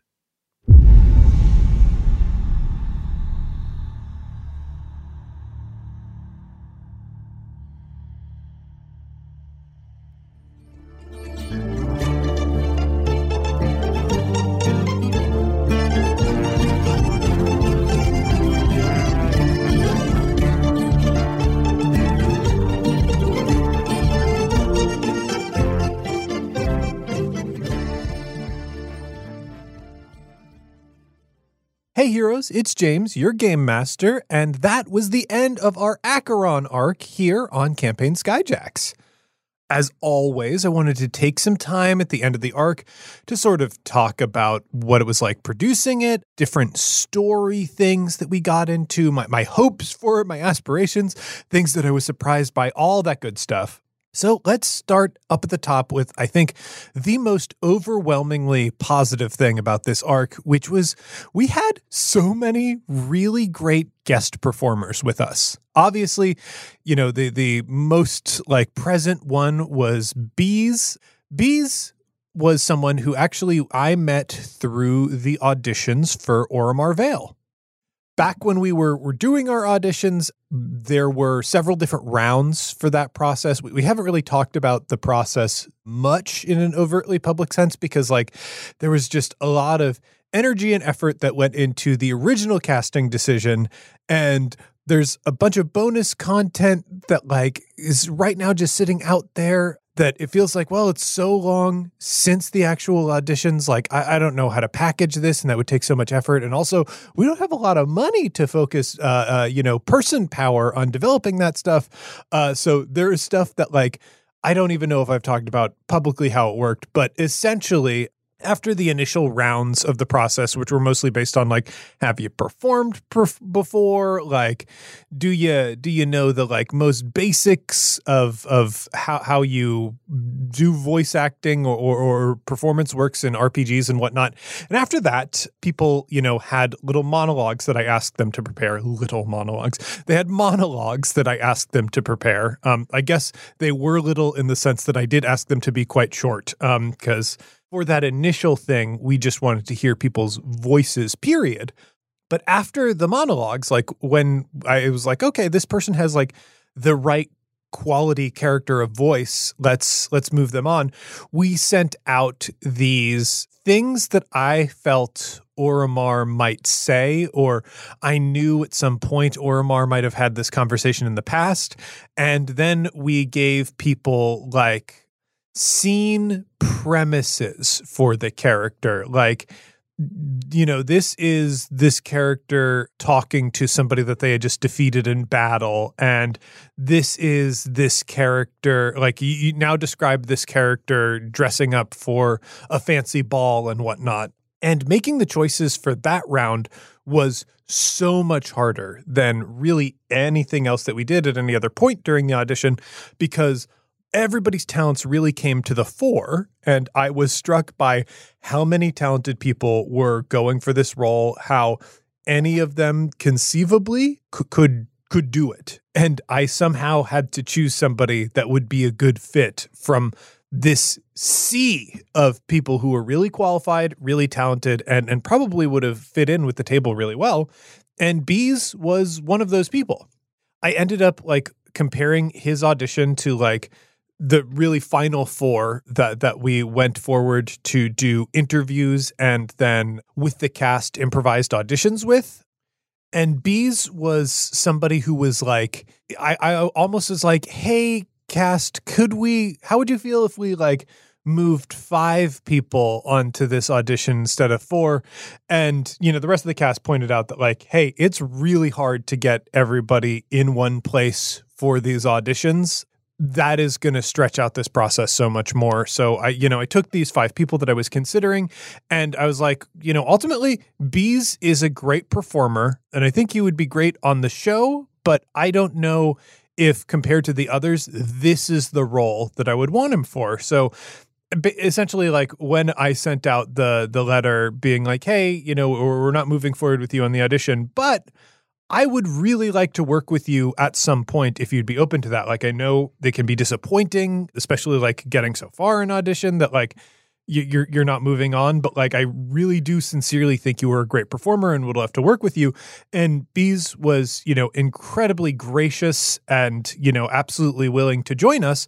Hey heroes, it's James, your game master, and that was the end of our Acheron arc here on Campaign Skyjacks. As always, I wanted to take some time at the end of the arc to sort of talk about what it was like producing it, different story things that we got into, my, my hopes for it, my aspirations, things that I was surprised by, all that good stuff. So let's start up at the top with, I think, the most overwhelmingly positive thing about this arc, which was we had so many really great guest performers with us. Obviously, you know, the the most like present one was Bees. Bees was someone who actually I met through the auditions for Oromar Vale back when we were, were doing our auditions, there were several different rounds for that process. We, we haven't really talked about the process much in an overtly public sense because, like, there was just a lot of energy and effort that went into the original casting decision. And there's a bunch of bonus content that, like, is right now just sitting out there that it feels like, well, it's so long since the actual auditions. Like, I, I, don't know how to package this, and that would take so much effort. And also, we don't have a lot of money to focus, uh, uh, you know, person power on developing that stuff. Uh, so there is stuff that, like, I don't even know if I've talked about publicly how it worked, but essentially, after the initial rounds of the process which were mostly based on like have you performed perf- before? Like do you do you know the like most basics of of how how you do voice acting or, or, or performance works in rpgs and whatnot? And after that people you know had little monologues that i asked them to prepare. Little monologues. They had monologues that i asked them to prepare. Um i guess they were little in the sense that i did ask them to be quite short um because for that initial thing, we just wanted to hear people's voices, period. But after the monologues, like when I was like, okay, this person has like the right quality character of voice, let's let's move them on. We sent out these things that I felt Oromar might say, or I knew at some point Oromar might have had this conversation in the past. And then we gave people like scene premises for the character. Like, you know, this is this character talking to somebody that they had just defeated in battle. And this is this character, like, you, you now describe this character dressing up for a fancy ball and whatnot. And making the choices for that round was so much harder than really anything else that we did at any other point during the audition because everybody's talents really came to the fore. And I was struck by how many talented people were going for this role, how any of them conceivably could, could could do it. And I somehow had to choose somebody that would be a good fit from this sea of people who were really qualified, really talented, and, and probably would have fit in with the table really well. And Bees was one of those people. I ended up like comparing his audition to like the really final four that that we went forward to do interviews and then with the cast improvised auditions with. And bees was somebody who was like i i almost was like hey cast could we how would you feel if we like moved five people onto this audition instead of four? And you know the rest of the cast pointed out that like hey it's really hard to get everybody in one place for these auditions that is going to stretch out this process so much more. So I, you know, I took these five people that I was considering and I was like, you know, ultimately Bees is a great performer and I think he would be great on the show, but I don't know if compared to the others, this is the role that I would want him for. So essentially like when I sent out the the letter being like, "Hey, you know, we're not moving forward with you on the audition, but I would really like to work with you at some point if you'd be open to that. Like, I know they can be disappointing, especially like getting so far in audition that like you're you're not moving on. But like, I really do sincerely think you were a great performer and would love to work with you. And Bees was you know incredibly gracious and you know absolutely willing to join us.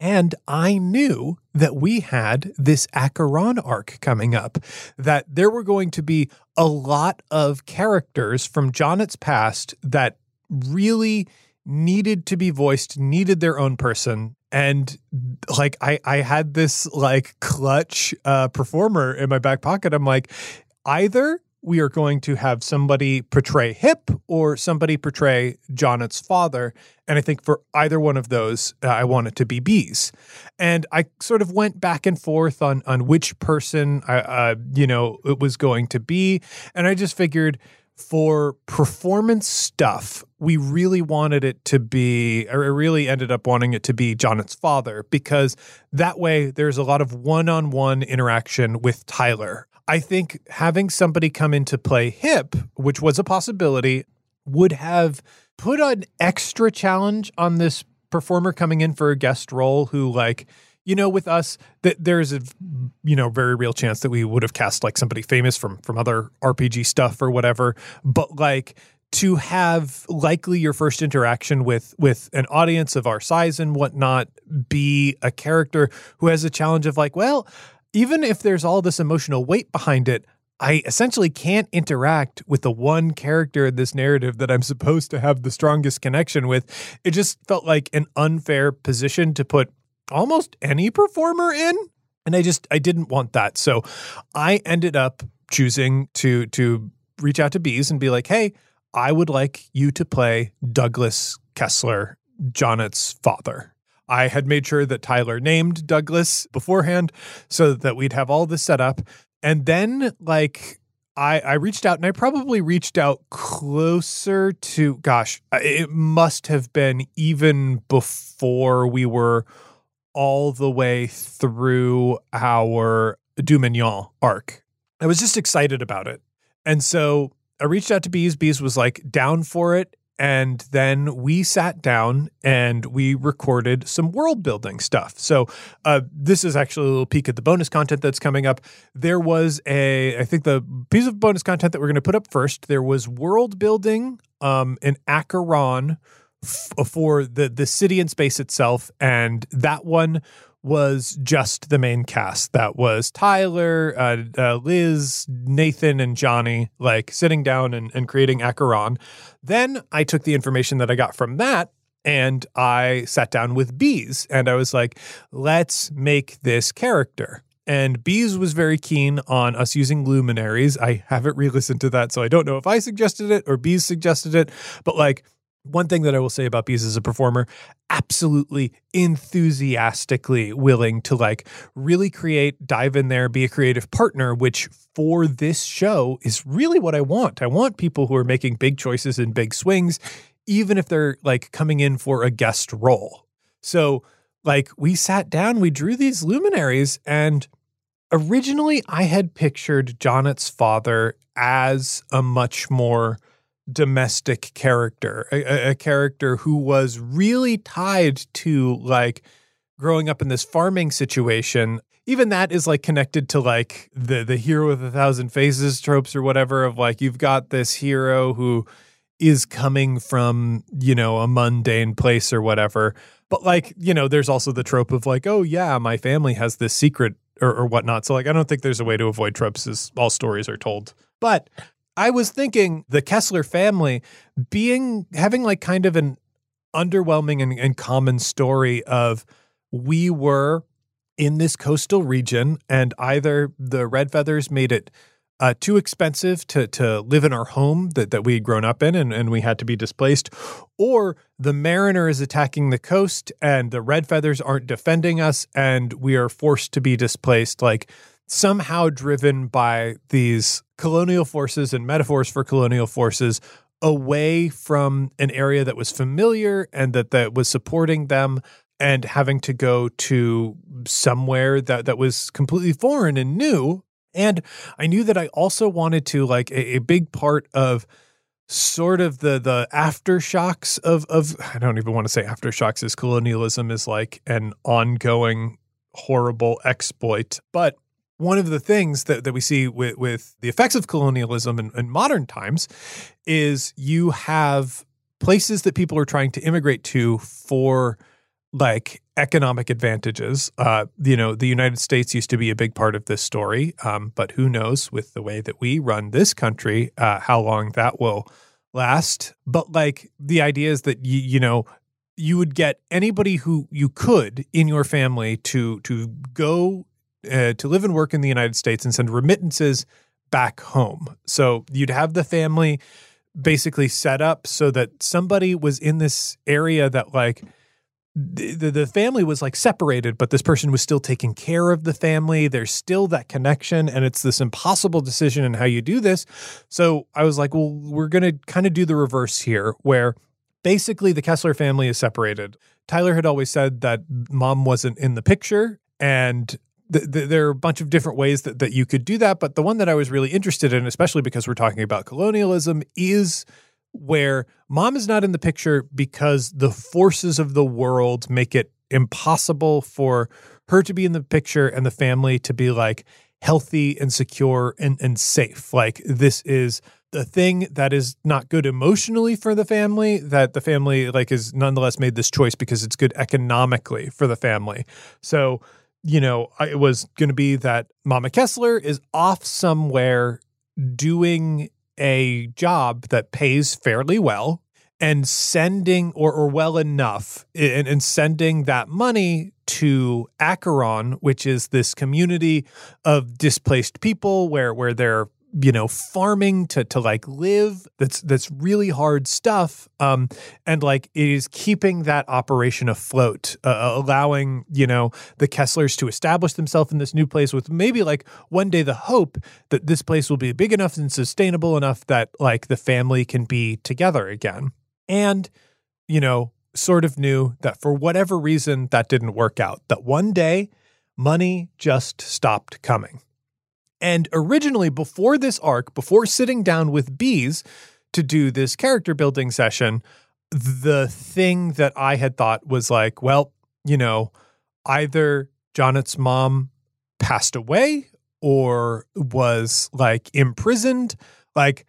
And I knew that we had this Acheron arc coming up, that there were going to be a lot of characters from Jonnet's past that really needed to be voiced, needed their own person. And like I, I had this like clutch uh, performer in my back pocket. I'm like, either we are going to have somebody portray Hip or somebody portray Jonnet's father. And I think for either one of those, uh, I want it to be Bees. And I sort of went back and forth on on which person, I, uh, you know, it was going to be. And I just figured for performance stuff, we really wanted it to be, or I really ended up wanting it to be Jonnet's father because that way there's a lot of one on one interaction with Tyler. I think having somebody come in to play hip, which was a possibility, would have put an extra challenge on this performer coming in for a guest role who like you know with us that there's a you know very real chance that we would have cast like somebody famous from from other RPG stuff or whatever. But like to have likely your first interaction with with an audience of our size and whatnot be a character who has a challenge of like well even if there's all this emotional weight behind it, I essentially can't interact with the one character in this narrative that I'm supposed to have the strongest connection with. It just felt like an unfair position to put almost any performer in. And I just I didn't want that. So I ended up choosing to to reach out to Bees and be like, hey, I would like you to play Douglas Kessler, Jonnet's father. I had made sure that Tyler named Douglas beforehand so that we'd have all this set up. And then, like, I, I reached out and I probably reached out closer to, gosh, it must have been even before we were all the way through our Dominion arc. I was just excited about it. And so I reached out to Bees. Bees was like down for it. And then we sat down and we recorded some world building stuff. So, uh, this is actually a little peek at the bonus content that's coming up. There was a, I think the piece of bonus content that we're going to put up first, there was world building um, in Acheron f- for the, the city and space itself. And that one was just the main cast. That was Tyler, uh, uh, Liz, Nathan, and Johnny, like sitting down and, and creating Acheron. Then I took the information that I got from that and I sat down with Bees and I was like, let's make this character. And Bees was very keen on us using luminaries. I haven't re listened to that, so I don't know if I suggested it or Bees suggested it, but like, one thing that I will say about Bees as a performer, absolutely enthusiastically willing to like really create, dive in there, be a creative partner, which for this show is really what I want. I want people who are making big choices and big swings, even if they're like coming in for a guest role. So, like, we sat down, we drew these luminaries, and originally I had pictured Jonnet's father as a much more domestic character, a, a, character who was really tied to like growing up in this farming situation, even that is like connected to like the the hero with a thousand faces tropes or whatever of like you've got this hero who is coming from, you know, a mundane place or whatever. But like, you know, there's also the trope of like, oh yeah, my family has this secret or, or whatnot. So like I don't think there's a way to avoid tropes as all stories are told. But I was thinking the Kessler family being having like kind of an underwhelming and, and common story of we were in this coastal region and either the red feathers made it uh, too expensive to to live in our home that, that we had grown up in and, and we had to be displaced, or the mariner is attacking the coast and the red feathers aren't defending us and we are forced to be displaced. Like somehow driven by these colonial forces and metaphors for colonial forces away from an area that was familiar and that, that was supporting them and having to go to somewhere that, that was completely foreign and new and I knew that I also wanted to like a, a big part of sort of the the aftershocks of of I don't even want to say aftershocks as colonialism is like an ongoing horrible exploit. But one of the things that, that we see with, with the effects of colonialism in, in modern times is you have places that people are trying to immigrate to for like economic advantages. Uh, you know, the United States used to be a big part of this story, um, but who knows with the way that we run this country, uh, how long that will last. But like the idea is that you, you know, you would get anybody who you could in your family to to go uh, to live and work in the United States and send remittances back home. So you'd have the family basically set up so that somebody was in this area that like the, the family was like separated, but this person was still taking care of the family. There's still that connection, and it's this impossible decision in how you do this. So I was like, well, we're going to kind of do the reverse here, where basically the Kessler family is separated. Tyler had always said that mom wasn't in the picture, and th- th- there are a bunch of different ways that, that you could do that. But the one that I was really interested in, especially because we're talking about colonialism, is where mom is not in the picture because the forces of the world make it impossible for her to be in the picture and the family to be like healthy and secure and, and safe. Like this is the thing that is not good emotionally for the family that the family like is nonetheless made this choice because it's good economically for the family. So, you know, it was going to be that Mama Kessler is off somewhere doing a job that pays fairly well and sending or, or well enough and, and sending that money to Acheron, which is this community of displaced people where where they're you know farming to to like live that's that's really hard stuff um and like it is keeping that operation afloat uh, uh, allowing you know the kesslers to establish themselves in this new place with maybe like one day the hope that this place will be big enough and sustainable enough that like the family can be together again. And you know sort of knew that for whatever reason that didn't work out that one day money just stopped coming and originally, before this arc, before sitting down with bees to do this character building session, the thing that I had thought was like, well, you know, either Jonnet's mom passed away or was like imprisoned. Like,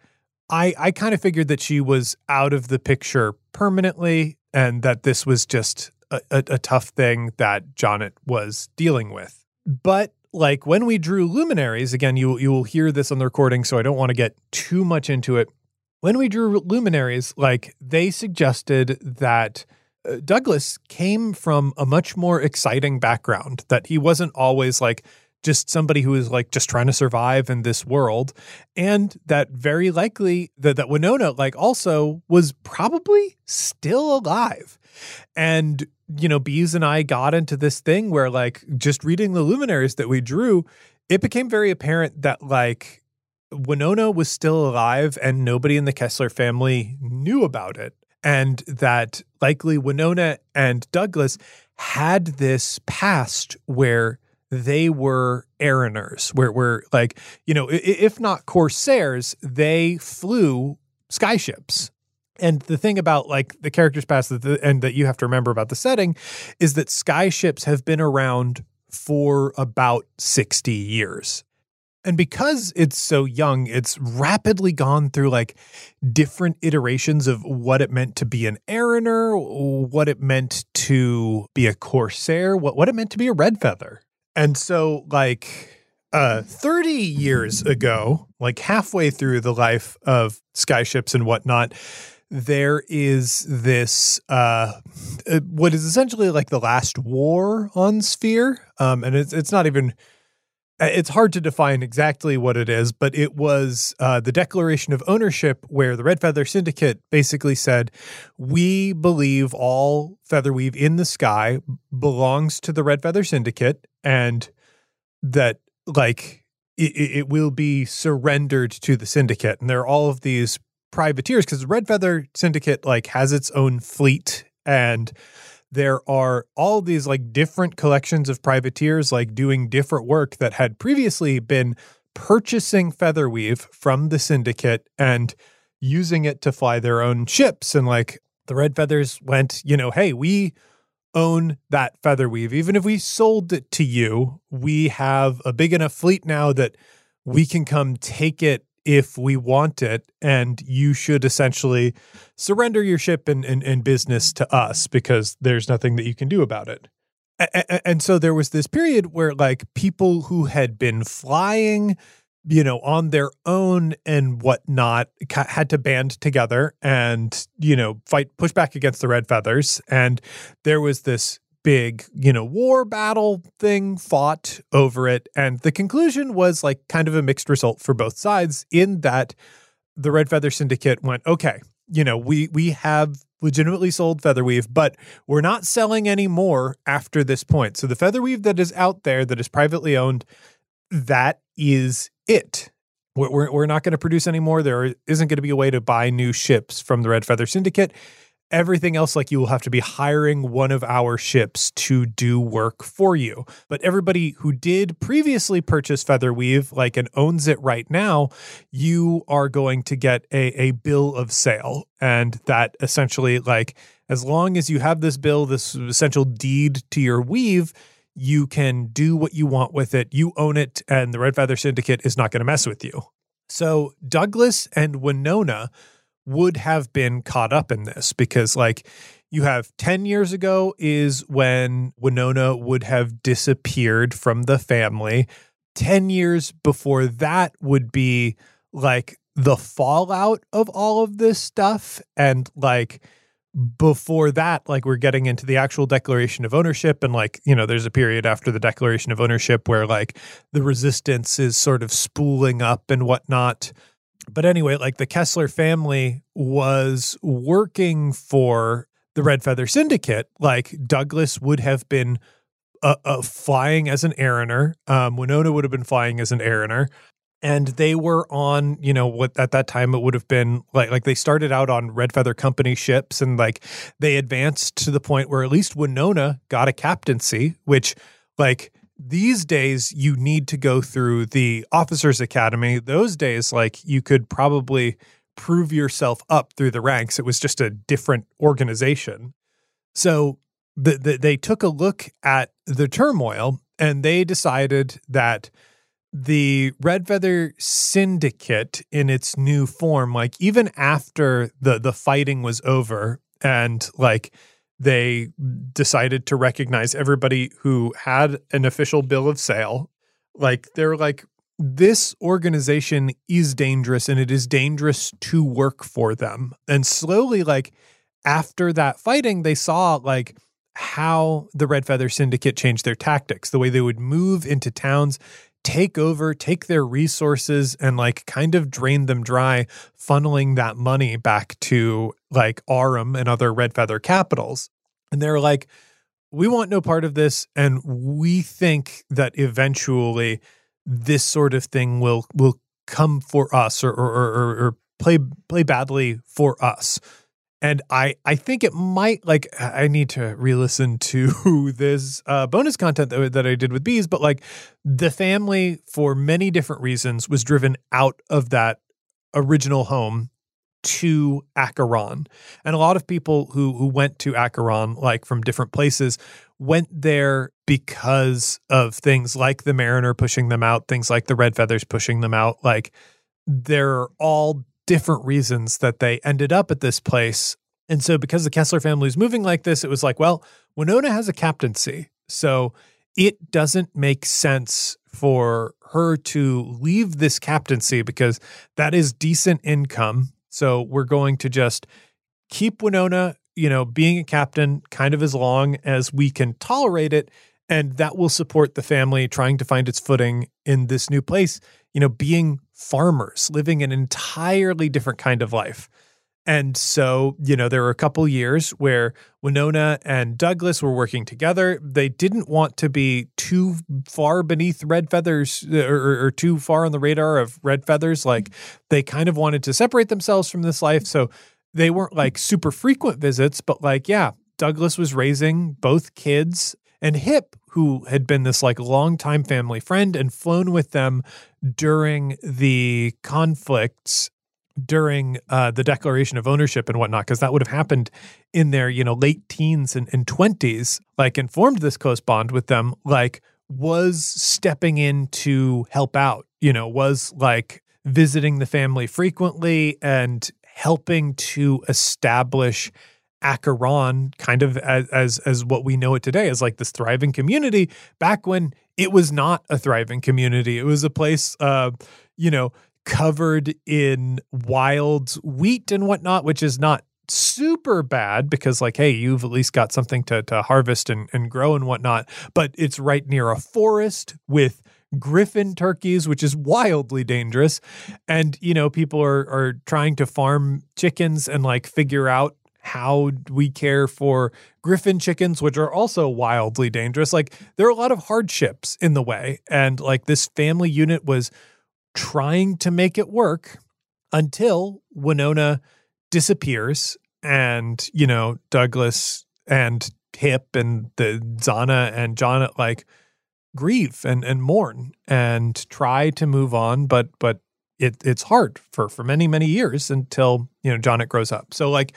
I, I kind of figured that she was out of the picture permanently and that this was just a, a, a tough thing that Jonnet was dealing with. But like when we drew luminaries, again, you you will hear this on the recording, so I don't want to get too much into it. When we drew luminaries, like they suggested that uh, Douglas came from a much more exciting background, that he wasn't always like just somebody who is like just trying to survive in this world and that very likely that, that winona like also was probably still alive and you know, Bees and I got into this thing where, like, just reading the luminaries that we drew, it became very apparent that, like, Winona was still alive and nobody in the Kessler family knew about it. And that likely Winona and Douglas had this past where they were Aeroners, where, where like, you know, if not corsairs, they flew skyships And the thing about like the characters past the, and that you have to remember about the setting is that sky ships have been around for about 60 years. And because it's so young, it's rapidly gone through like different iterations of what it meant to be an Ariner, what it meant to be a Corsair, what, what it meant to be a Red Feather. And so, like, uh, 30 years ago, like halfway through the life of skyships and whatnot, there is this uh, uh, what is essentially like the last war on Sphere, um, and it's it's not even uh, it's hard to define exactly what it is, but it was uh, the declaration of ownership where the Red Feather Syndicate basically said, We believe all Featherweave in the sky belongs to the Red Feather Syndicate and that, like, it, it will be surrendered to the syndicate. And there are all of these privateers because the Red Feather Syndicate, like, has its own fleet and there are all these like different collections of privateers like doing different work that had previously been purchasing featherweave from the syndicate and using it to fly their own ships. And like the red feathers went you know hey we own that featherweave. Even if we sold it to you we have a big enough fleet now that we can come take it if we want it and you should essentially surrender your ship and, and, and business to us because there's nothing that you can do about it. And, and so there was this period where like people who had been flying you know on their own and whatnot had to band together and you know fight push back against the red feathers. And there was this big, you know, war battle thing fought over it. And the conclusion was like kind of a mixed result for both sides in that the Red Feather Syndicate went, okay, you know, we we have legitimately sold Featherweave, but we're not selling any more after this point. So the Featherweave that is out there that is privately owned, that is it. We're, we're, not going to produce anymore. There isn't going to be a way to buy new ships from the Red Feather Syndicate everything else like you will have to be hiring one of our ships to do work for you. But everybody who did previously purchase featherweave like and owns it right now you are going to get a, a bill of sale. And that essentially like as long as you have this bill this essential deed to your weave you can do what you want with it. You own it and the red feather syndicate is not going to mess with you. So douglas and winona would have been caught up in this because, like, you have 10 years ago is when Winona would have disappeared from the family. 10 years before that would be like the fallout of all of this stuff. And like before that, like we're getting into the actual declaration of ownership. And like, you know, there's a period after the declaration of ownership where like the resistance is sort of spooling up and whatnot but anyway, like the Kessler family was working for the Red Feather Syndicate. Like Douglas would have been uh, uh, flying as an Ariner. Um, Winona would have been flying as an Ariner. And they were on, you know, what at that time it would have been like, like they started out on Red Feather Company ships and like they advanced to the point where at least Winona got a captaincy, which like these days you need to go through the officers academy. Those days like you could probably prove yourself up through the ranks. It was just a different organization. So the, the, they took a look at the turmoil and they decided that the red feather syndicate in its new form like even after the the fighting was over and like they decided to recognize everybody who had an official bill of sale. Like they're like, this organization is dangerous and it is dangerous to work for them. And slowly, like after that fighting, they saw like how the Red Feather Syndicate changed their tactics, the way they would move into towns take over, take their resources and like kind of drain them dry, funneling that money back to like Aurum and other red feather capitals. And they're like, we want no part of this. And we think that eventually this sort of thing will will come for us or or, or, or play play badly for us and I I think it might like I need to re-listen to this uh, bonus content that, that I did with bees, but like the family for many different reasons was driven out of that original home to Acheron. And a lot of people who who went to Acheron, like from different places, went there because of things like the Mariner pushing them out, things like the Red Feathers pushing them out. Like there are all different reasons that they ended up at this place. And so because the Kessler family is moving like this, it was like, well, Winona has a captaincy. So it doesn't make sense for her to leave this captaincy because that is decent income. So we're going to just keep Winona, you know, being a captain kind of as long as we can tolerate it. And that will support the family trying to find its footing in this new place, you know, being farmers, living an entirely different kind of life. And so, you know, there were a couple years where Winona and Douglas were working together. They didn't want to be too far beneath red feathers uh, or, or, too far on the radar of red feathers. Like they kind of wanted to separate themselves from this life. So they weren't like super frequent visits, but like, yeah, Douglas was raising both kids and Hip, who had been this like longtime family friend and flown with them during the conflicts during uh, the declaration of ownership and whatnot, because that would have happened in their, you know, late teens and, and 20s, like informed this close bond with them, like was stepping in to help out, you know, was like visiting the family frequently and helping to establish Acheron kind of as, as as what we know it today as like this thriving community back when it was not a thriving community. It was a place uh, you know, covered in wild wheat and whatnot, which is not super bad because like hey you've at least got something to, to harvest and, and grow and whatnot but it's right near a forest with griffin turkeys which is wildly dangerous. And you know people are are trying to farm chickens and like figure out how we care for griffin chickens which are also wildly dangerous. Like there are a lot of hardships in the way. And like this family unit was trying to make it work until Winona disappears and, you know, Douglas and Hip and the Zana and John like grieve and, and mourn and try to move on, but but it it's hard for for many, many years until, you know, Jonnet grows up. So like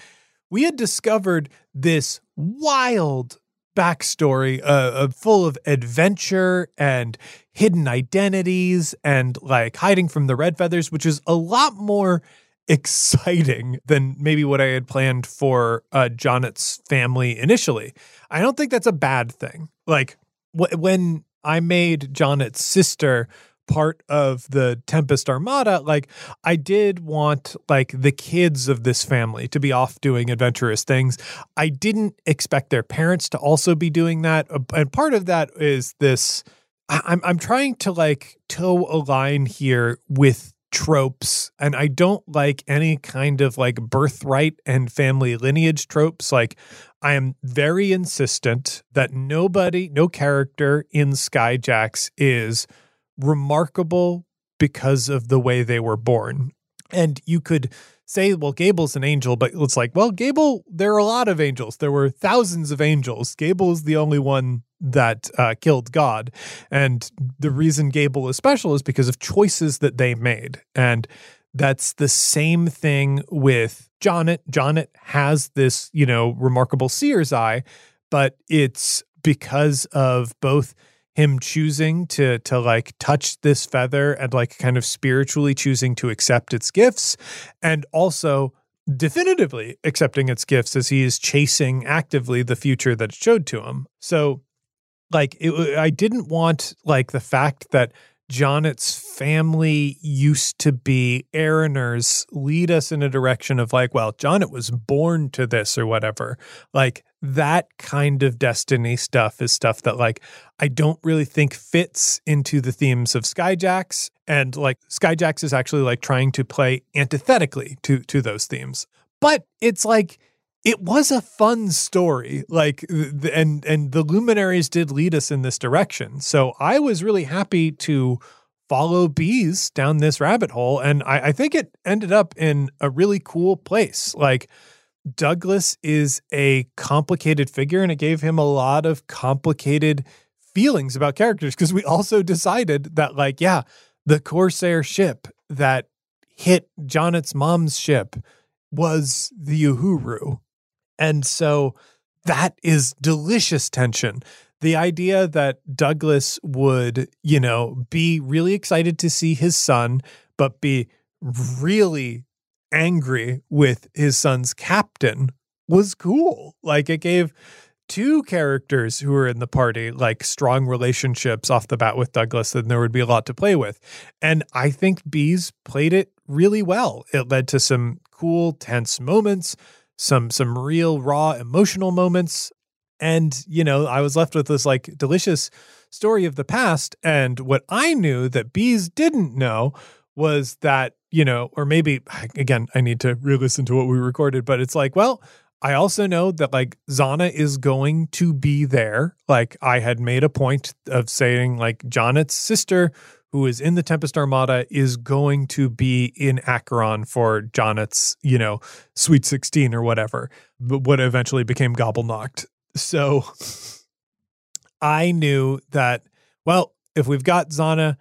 we had discovered this wild backstory uh, uh, full of adventure and hidden identities and like hiding from the red feathers, which is a lot more exciting than maybe what I had planned for uh, Jonnet's family initially. I don't think that's a bad thing. Like w- when I made Jonnet's sister part of the Tempest Armada, like I did want like the kids of this family to be off doing adventurous things. I didn't expect their parents to also be doing that. Uh, and part of that is this I'm I'm trying to like toe a line here with tropes and I don't like any kind of like birthright and family lineage tropes like I am very insistent that nobody no character in Skyjacks is remarkable because of the way they were born. And you could say, well, Gable's an angel, but it's like, well, Gable, there are a lot of angels. There were thousands of angels. Gable is the only one that uh, killed God. And the reason Gable is special is because of choices that they made. And that's the same thing with Jonnet. Jonnet has this, you know, remarkable seer's eye, but it's because of both him choosing to to like touch this feather and like kind of spiritually choosing to accept its gifts and also definitively accepting its gifts as he is chasing actively the future that it showed to him. So like it, i didn't want like the fact that Jonnet's family used to be Aaroners lead us in a direction of like, well, Jonnet was born to this or whatever. Like that kind of destiny stuff is stuff that like I don't really think fits into the themes of Skyjacks. And like Skyjacks is actually like trying to play antithetically to to those themes. But it's like it was a fun story like and and the luminaries did lead us in this direction so i was really happy to follow bees down this rabbit hole and I, I, think it ended up in a really cool place like douglas is a complicated figure and it gave him a lot of complicated feelings about characters because we also decided that like yeah the corsair ship that hit jonnet's mom's ship was the Uhuru. And so that is delicious tension. The idea that Douglas would, you know, be really excited to see his son, but be really angry with his son's captain was cool. Like it gave two characters who were in the party like strong relationships off the bat with Douglas, then there would be a lot to play with. And I think Bees played it really well. It led to some cool, tense moments, some some real raw emotional moments. And, you know, I was left with this like delicious story of the past. And what I knew that Bees didn't know was that, you know, or maybe again, I need to re listen to what we recorded, but it's like, well, I also know that like Zana is going to be there. Like I had made a point of saying like Jonnet's sister, who is in the Tempest Armada, is going to be in Acheron for Jonnet's, you know, Sweet 16 or whatever, but what eventually became Gobble Knocked. So I knew that, well, if we've got Zana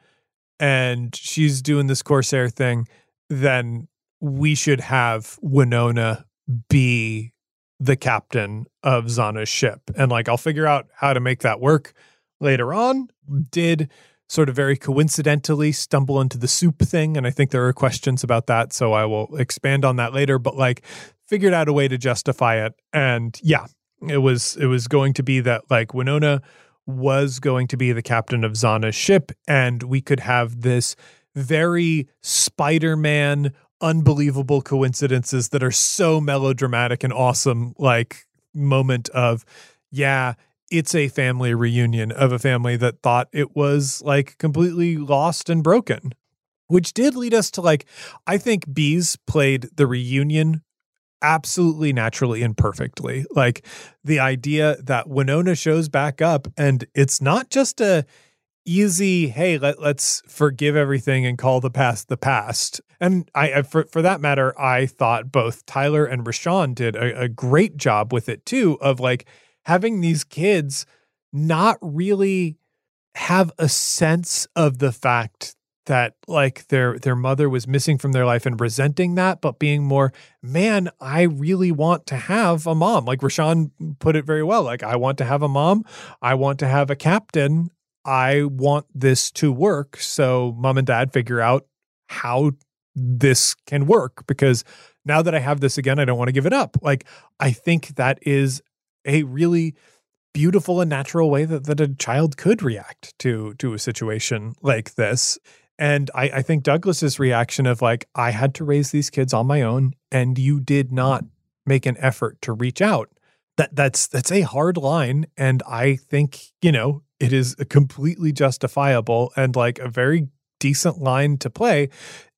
and she's doing this Corsair thing, then we should have Winona be the captain of Zana's ship. And like, I'll figure out how to make that work later on. Did sort of very coincidentally stumble into the soup thing. And I think there are questions about that. So I will expand on that later. But like, figured out a way to justify it. And yeah, it was it was going to be that like Winona was going to be the captain of Zana's ship, and we could have this very Spider-Man unbelievable coincidences that are so melodramatic and awesome like moment of yeah it's a family reunion of a family that thought it was like completely lost and broken which did lead us to like i think bees played the reunion absolutely naturally and perfectly. Like the idea that winona shows back up and it's not just a easy hey let, let's forgive everything and call the past the past. And i, I for, for that matter i thought both tyler and rashawn did a, a great job with it too of like having these kids not really have a sense of the fact that like their their mother was missing from their life and resenting that but being more man i really want to have a mom like rashawn put it very well like i want to have a mom i want to have a captain I want this to work. So mom and dad figure out how this can work because now that I have this again, I don't want to give it up. Like, I think that is a really beautiful and natural way that, that a child could react to to a situation like this. And I, I think Douglas's reaction of like, I had to raise these kids on my own, and you did not make an effort to reach out. That that's that's a hard line. And I think, you know, it is completely justifiable and like a very decent line to play.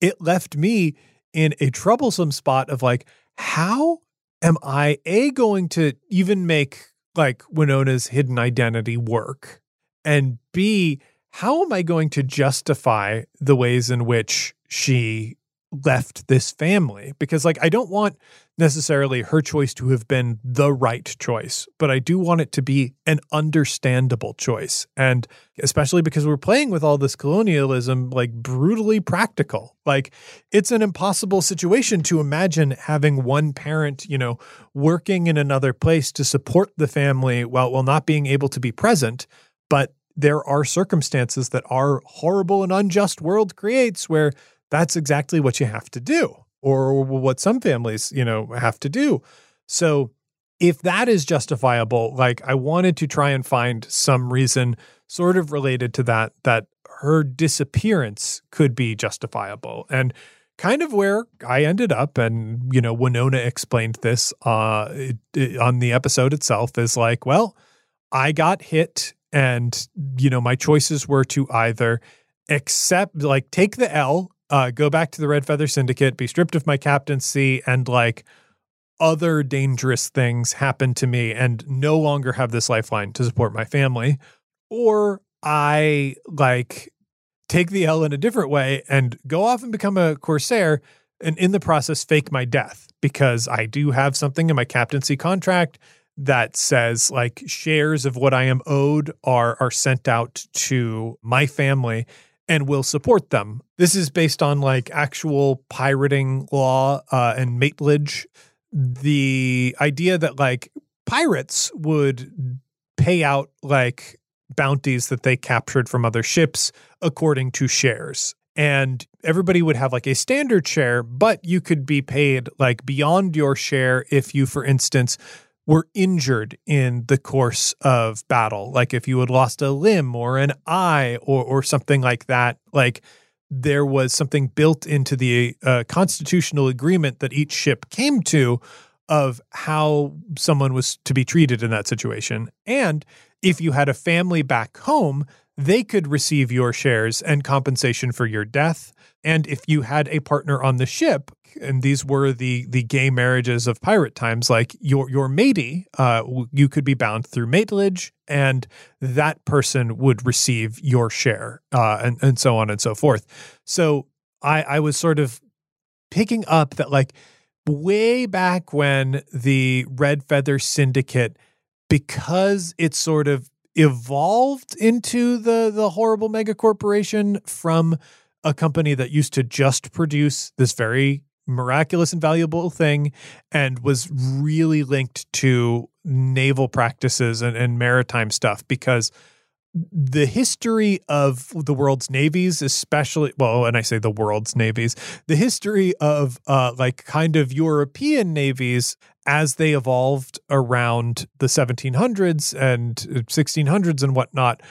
It left me in a troublesome spot of like, how am I a going to even make like Winona's hidden identity work? And B, how am I going to justify the ways in which she left this family? Because like I don't want necessarily her choice to have been the right choice, but I do want it to be an understandable choice. And especially because we're playing with all this colonialism, like brutally practical. Like it's an impossible situation to imagine having one parent, you know, working in another place to support the family while, while not being able to be present. But there are circumstances that our horrible and unjust world creates where that's exactly what you have to do or what some families, you know, have to do. So if that is justifiable, like I wanted to try and find some reason sort of related to that that her disappearance could be justifiable. And kind of where I ended up and you know Winona explained this uh it, it, on the episode itself is like, well, I got hit and you know my choices were to either accept like take the L uh, go back to the Red Feather Syndicate, be stripped of my captaincy, and like other dangerous things happen to me and no longer have this lifeline to support my family. Or I like take the L in a different way and go off and become a Corsair and in the process fake my death because I do have something in my captaincy contract that says like shares of what I am owed are are sent out to my family and will support them. This is based on like actual pirating law uh, and matelotage. The idea that like pirates would pay out like bounties that they captured from other ships according to shares. And everybody would have like a standard share, but you could be paid like beyond your share if you, for instance, were injured in the course of battle. Like if you had lost a limb or an eye or, or something like that, like there was something built into the uh, constitutional agreement that each ship came to of how someone was to be treated in that situation. And if you had a family back home, they could receive your shares and compensation for your death. And if you had a partner on the ship, and these were the the gay marriages of pirate times, like your your matey, uh, you could be bound through matelotage, and that person would receive your share, uh, and and so on and so forth. So I I was sort of picking up that like way back when the Red Feather Syndicate, because it sort of evolved into the the horrible mega corporation from a company that used to just produce this very miraculous and valuable thing and was really linked to naval practices and, and maritime stuff because the history of the world's navies, especially, well, and I say the world's navies, the history of uh, like kind of European navies as they evolved around the 1700s and 1600s and whatnot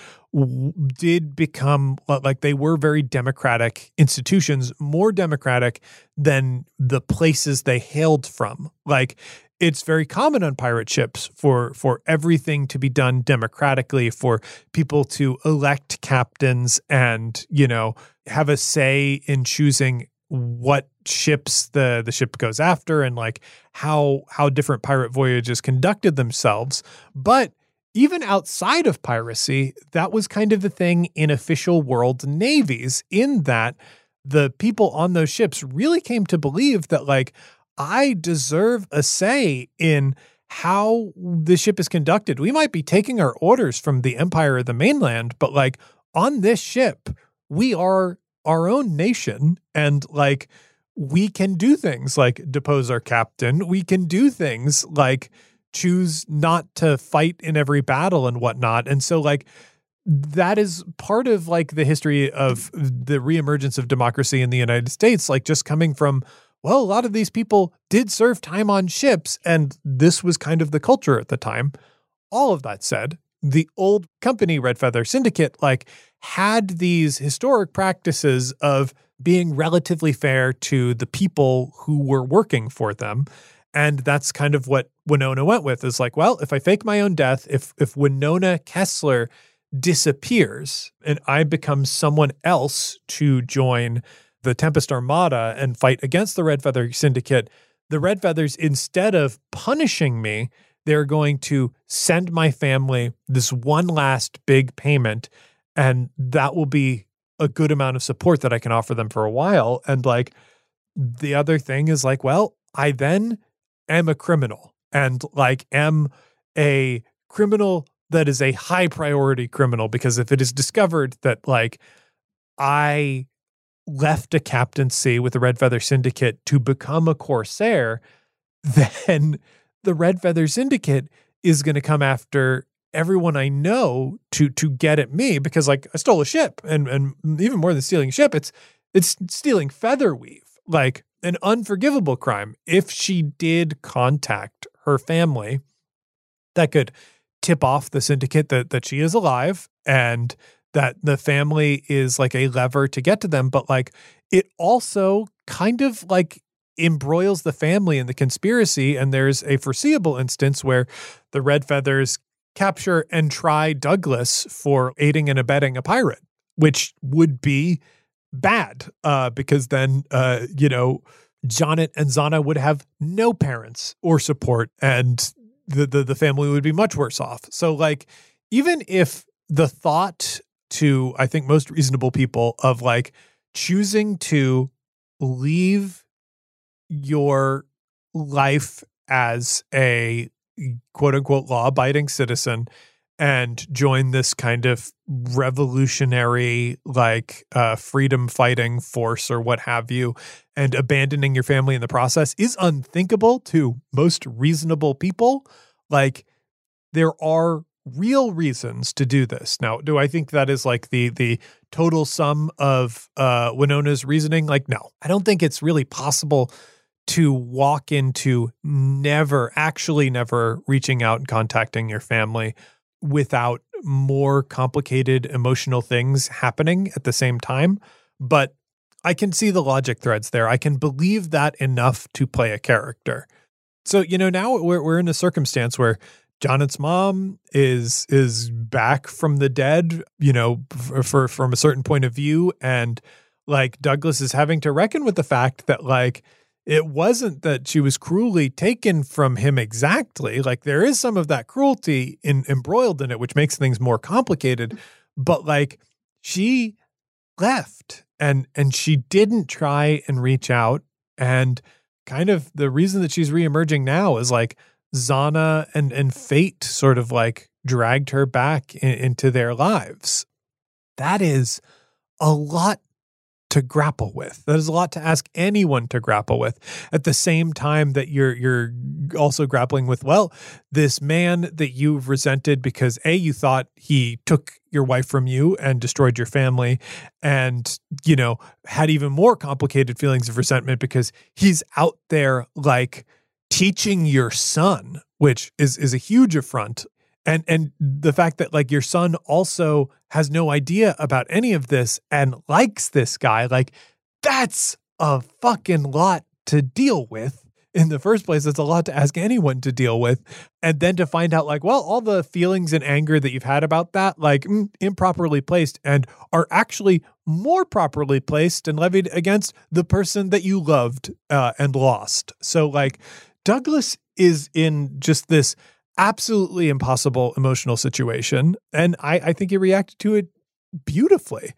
did become like they were very democratic institutions, more democratic than the places they hailed from. Like it's very common on pirate ships for for everything to be done democratically for people to elect captains and you know have a say in choosing what ships the the ship goes after and like how how different pirate voyages conducted themselves. But even outside of piracy that was kind of the thing in official world navies in that the people on those ships really came to believe that like I deserve a say in how the ship is conducted. We might be taking our orders from the empire or the mainland, but like on this ship, we are our own nation and like we can do things like depose our captain. We can do things like choose not to fight in every battle and whatnot. And so like that is part of like the history of the reemergence of democracy in the United States, like just coming from well, a lot of these people did serve time on ships, and this was kind of the culture at the time. All of that said, the old company Red Feather Syndicate like had these historic practices of being relatively fair to the people who were working for them. And that's kind of what Winona went with is like, well, if I fake my own death, if if Winona Kessler disappears and I become someone else to join the Tempest Armada and fight against the Red Feather Syndicate, the Red Feathers, instead of punishing me, they're going to send my family this one last big payment. And that will be a good amount of support that I can offer them for a while. And like the other thing is like, well, I then am a criminal and like am a criminal that is a high priority criminal because if it is discovered that like I left a captaincy with the Red Feather Syndicate to become a Corsair, then the Red Feather Syndicate is going to come after everyone I know to to get at me because like I stole a ship and and even more than stealing a ship, it's it's stealing feather weave, like an unforgivable crime. If she did contact her family, that could tip off the syndicate that that she is alive and that the family is like a lever to get to them, but like it also kind of like embroils the family in the conspiracy. And there's a foreseeable instance where the Red Feathers capture and try Douglas for aiding and abetting a pirate, which would be bad uh, because then, uh, you know, Jonnet and Zana would have no parents or support, and the, the the family would be much worse off. So, like, even if the thought to I think most reasonable people of like choosing to leave your life as a quote unquote law abiding citizen and join this kind of revolutionary like uh freedom fighting force or what have you and abandoning your family in the process is unthinkable to most reasonable people. Like there are real reasons to do this now do i think that is like the the total sum of uh winona's reasoning like no i don't think it's really possible to walk into never actually never reaching out and contacting your family without more complicated emotional things happening at the same time. But I can see the logic threads there. I can believe that enough to play a character. So, you know, now we're, we're in a circumstance where Jonnet's mom is is back from the dead, you know, for, for from a certain point of view and like Douglas is having to reckon with the fact that like it wasn't that she was cruelly taken from him exactly. Like there is some of that cruelty in, embroiled in it, which makes things more complicated. But like she left and and she didn't try and reach out. And kind of the reason that she's reemerging now is like Zana and and fate sort of like dragged her back in, into their lives. That is a lot to grapple with. That is a lot to ask anyone to grapple with. At the same time that you're you're also grappling with, well, this man that you've resented because A, you thought he took your wife from you and destroyed your family, and you know, had even more complicated feelings of resentment because he's out there like teaching your son, which is is a huge affront. And and the fact that like your son also has no idea about any of this and likes this guy like that's a fucking lot to deal with. In the first place it's a lot to ask anyone to deal with. And then to find out like well all the feelings and anger that you've had about that like mm, improperly placed and are actually more properly placed and levied against the person that you loved uh, and lost. So like douglas is in just this absolutely impossible emotional situation. And I, I think he reacted to it beautifully.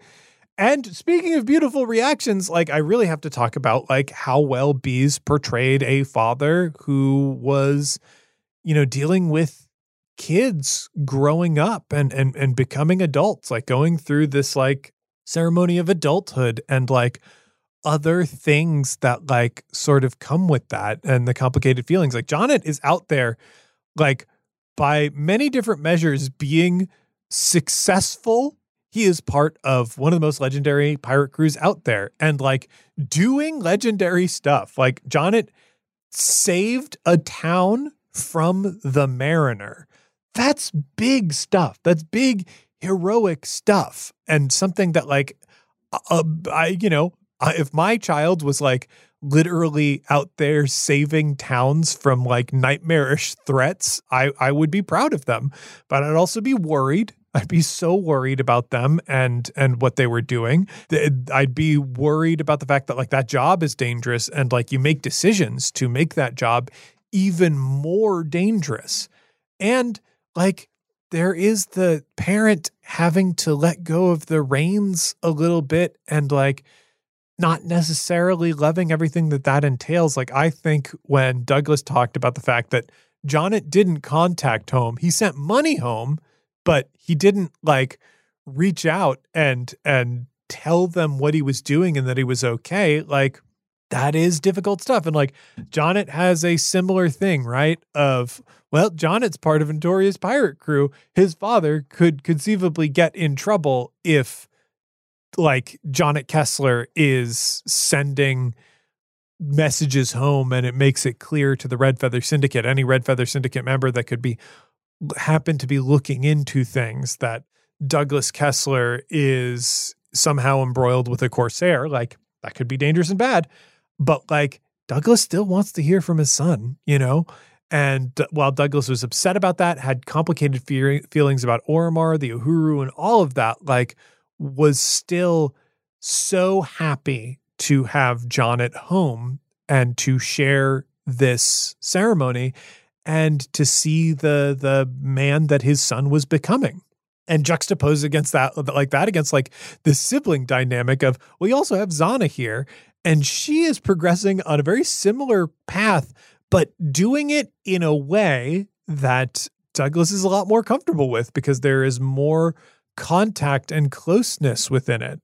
And speaking of beautiful reactions, like I really have to talk about like how well Bees portrayed a father who was, you know, dealing with kids growing up and and and becoming adults, like going through this like ceremony of adulthood and like other things that like sort of come with that and the complicated feelings. Like Jonnet is out there like by many different measures being successful he is part of one of the most legendary pirate crews out there and like doing legendary stuff like Jonnet saved a town from the mariner that's big stuff that's big heroic stuff and something that like uh, i you know if my child was like literally out there saving towns from like nightmarish threats, I, I would be proud of them. But I'd also be worried. I'd be so worried about them and and what they were doing. I'd be worried about the fact that like that job is dangerous and like you make decisions to make that job even more dangerous. And like there is the parent having to let go of the reins a little bit and like not necessarily loving everything that that entails. Like, I think when Douglas talked about the fact that Jonnet didn't contact home, he sent money home, but he didn't like reach out and and tell them what he was doing and that he was okay. Like, that is difficult stuff. And like, Jonnet has a similar thing, right? Of well, Jonnet's part of Notorious Pirate Crew. His father could conceivably get in trouble if like Jonnet Kessler is sending messages home and it makes it clear to the Red Feather Syndicate, any Red Feather Syndicate member that could be happen to be looking into things that Douglas Kessler is somehow embroiled with a Corsair, like that could be dangerous and bad. But like Douglas still wants to hear from his son, you know? And while Douglas was upset about that, had complicated feelings about Oromar, the Uhuru, and all of that, like was still so happy to have John at home and to share this ceremony and to see the the man that his son was becoming and juxtapose against that like that against like the sibling dynamic of we also have Zana here and she is progressing on a very similar path but doing it in a way that Douglas is a lot more comfortable with because there is more contact and closeness within it.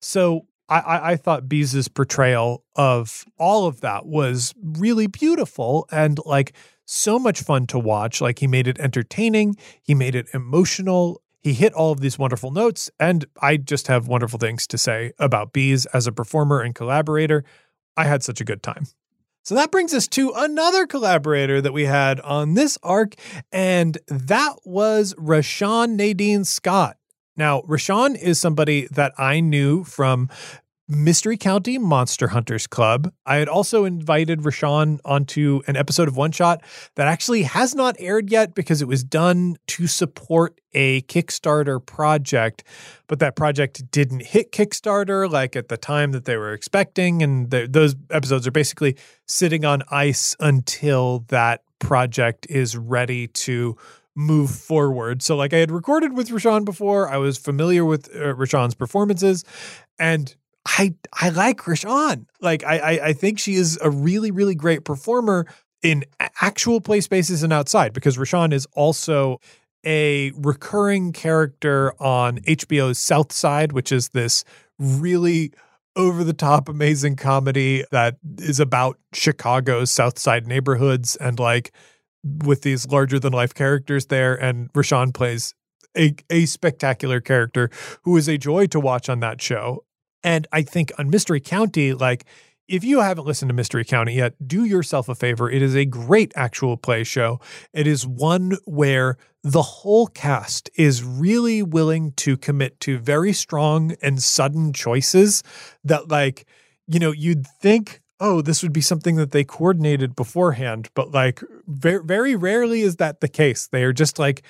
So I, I, thought Bees's portrayal of all of that was really beautiful and like so much fun to watch. Like he made it entertaining, he made it emotional. He hit all of these wonderful notes, and I just have wonderful things to say about Bees as a performer and collaborator. I had such a good time. So that brings us to another collaborator that we had on this arc, and that was Rashawn Nadine Scott. Now, Rashawn is somebody that I knew from Mystery County Monster Hunters Club. I had also invited Rashawn onto an episode of One Shot that actually has not aired yet because it was done to support a Kickstarter project, but that project didn't hit Kickstarter like at the time that they were expecting. And those episodes are basically sitting on ice until that project is ready to move forward. So, like, I had recorded with Rashawn before, I was familiar with uh, Rashawn's performances, and I I like Rashawn. Like I, I I think she is a really really great performer in actual play spaces and outside because Rashawn is also a recurring character on HBO's South Side, which is this really over the top amazing comedy that is about Chicago's South Side neighborhoods and like with these larger than life characters there. And Rashawn plays a, a spectacular character who is a joy to watch on that show. And I think on Mystery County, like, if you haven't listened to Mystery County yet, do yourself a favor. It is a great actual play show. It is one where the whole cast is really willing to commit to very strong and sudden choices that, like, you know, you'd think, oh, this would be something that they coordinated beforehand, but like, very, very rarely is that the case. They are just like,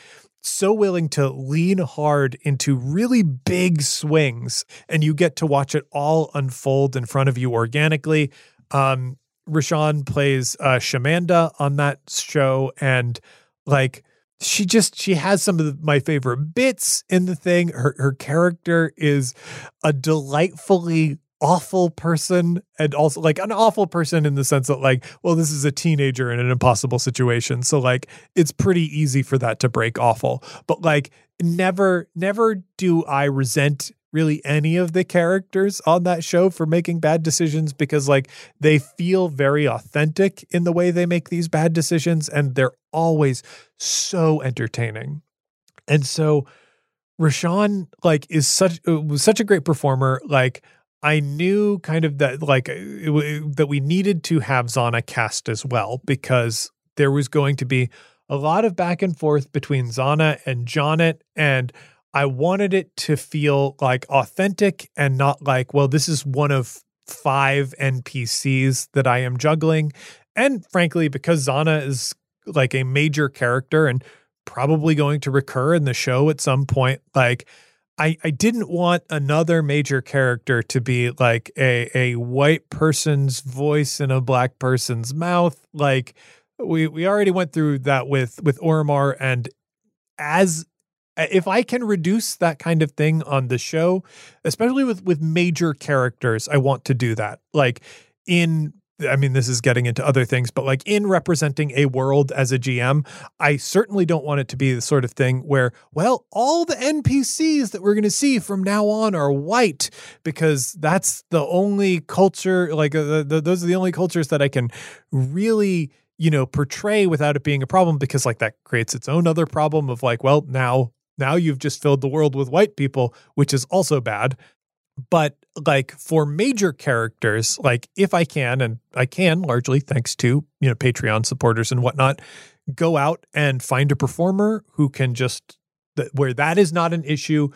so willing to lean hard into really big swings and you get to watch it all unfold in front of you organically. Um, Rashawn plays uh, Shamanda on that show and like she just she has some of the, my favorite bits in the thing. Her her character is a delightfully awful person and also like an awful person in the sense that like well this is a teenager in an impossible situation. So like it's pretty easy for that to break awful. But like never never do i resent really any of the characters on that show for making bad decisions because like they feel very authentic in the way they make these bad decisions and they're always so entertaining. And so Rashawn like is such uh, was such a great performer like I knew kind of that like it, that we needed to have Zana cast as well because there was going to be a lot of back and forth between Zana and Jonnet and I wanted it to feel like authentic and not like well this is one of five NPCs that I am juggling. And frankly because Zana is like a major character and probably going to recur in the show at some point like I, I didn't want another major character to be like a, a white person's voice in a black person's mouth. Like we we already went through that with with Oromar and as if I can reduce that kind of thing on the show, especially with with major characters, I want to do that. Like in I mean, this is getting into other things, but like in representing a world as a GM, I certainly don't want it to be the sort of thing where, well, all the NPCs that we're going to see from now on are white because that's the only culture, like uh, the, those are the only cultures that I can really, you know, portray without it being a problem because like that creates its own other problem of like, well, now now you've just filled the world with white people, which is also bad but like for major characters like if i can and i can largely thanks to you know patreon supporters and whatnot go out and find a performer who can just where that is not an issue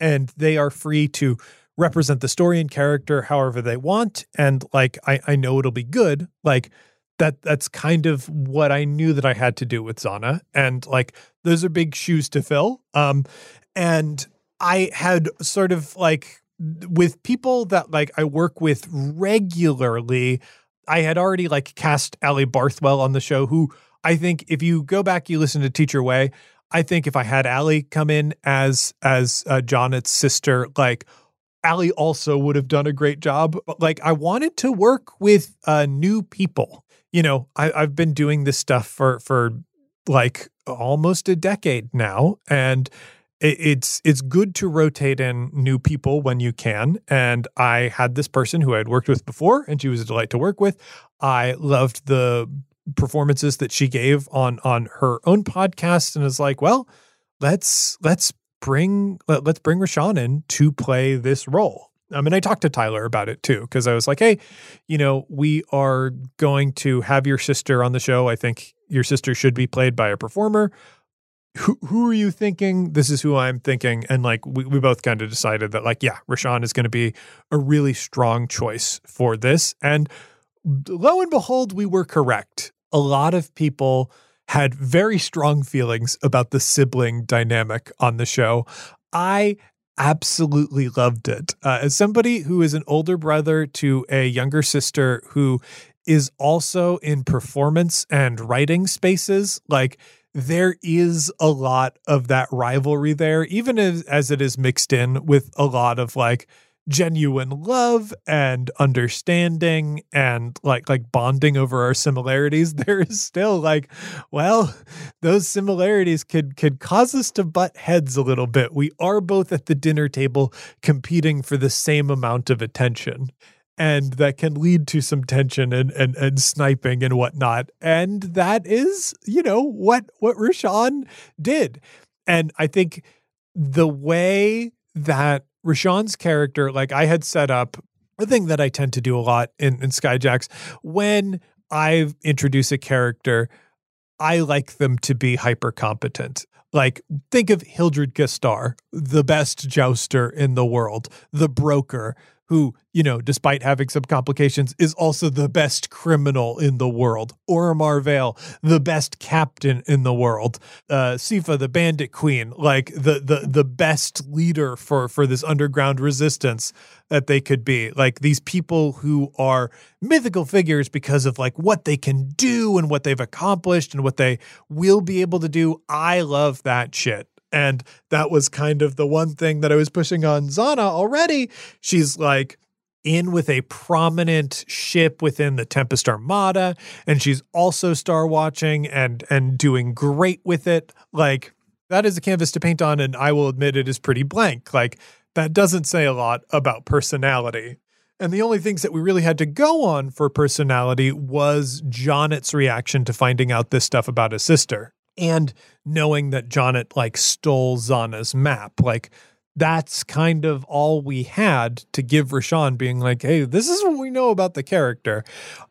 and they are free to represent the story and character however they want and like i i know it'll be good like that that's kind of what i knew that i had to do with zana and like those are big shoes to fill um and i had sort of like with people that like I work with regularly, I had already like cast Ali Barthwell on the show, who I think if you go back, you listen to Teacher Way, I think if I had Ali come in as as uh, Jonnet's sister, like Ali also would have done a great job. But like I wanted to work with uh, new people. You know, I, I've been doing this stuff for for like almost a decade now and it's it's good to rotate in new people when you can and i had this person who i had worked with before and she was a delight to work with i loved the performances that she gave on on her own podcast and was like well let's let's bring let, let's bring rashawn in to play this role I mean, I talked to Tyler about it too, because I was like, hey, you know, we are going to have your sister on the show. I think your sister should be played by a performer. Who, who are you thinking? This is who I'm thinking. And like, we, we both kind of decided that, like, yeah, Rashawn is going to be a really strong choice for this. And lo and behold, we were correct. A lot of people had very strong feelings about the sibling dynamic on the show. I absolutely loved it. Uh, as somebody who is an older brother to a younger sister who is also in performance and writing spaces, like there is a lot of that rivalry there, even as, as it is mixed in with a lot of like genuine love and understanding and like like bonding over our similarities. There is still like well those similarities could could cause us to butt heads a little bit. We are both at the dinner table competing for the same amount of attention and that can lead to some tension and and, and sniping and whatnot and that is you know what what Rashawn did and I think the way that Rashawn's character, like I had set up a thing that I tend to do a lot in, in Skyjacks, when I introduce a character, I like them to be hyper competent. Like, think of Hildred Gastar, the best jouster in the world, the broker, who, you know, despite having some complications, is also the best criminal in the world. Oromar Vale, the best captain in the world. Uh, Sifa, the bandit queen, like the the the best leader for for this underground resistance that they could be. Like these people who are mythical figures because of like what they can do and what they've accomplished and what they will be able to do. I love that shit. And that was kind of the one thing that I was pushing on Zana already. She's like in with a prominent ship within the Tempest Armada, and she's also star watching and and doing great with it. Like that is a canvas to paint on, and I will admit it is pretty blank. Like that doesn't say a lot about personality. And the only things that we really had to go on for personality was Jonnet's reaction to finding out this stuff about his sister and knowing that Jonnet like stole Zana's map. Like that's kind of all we had to give Rashawn being like, hey, this is what we know about the character.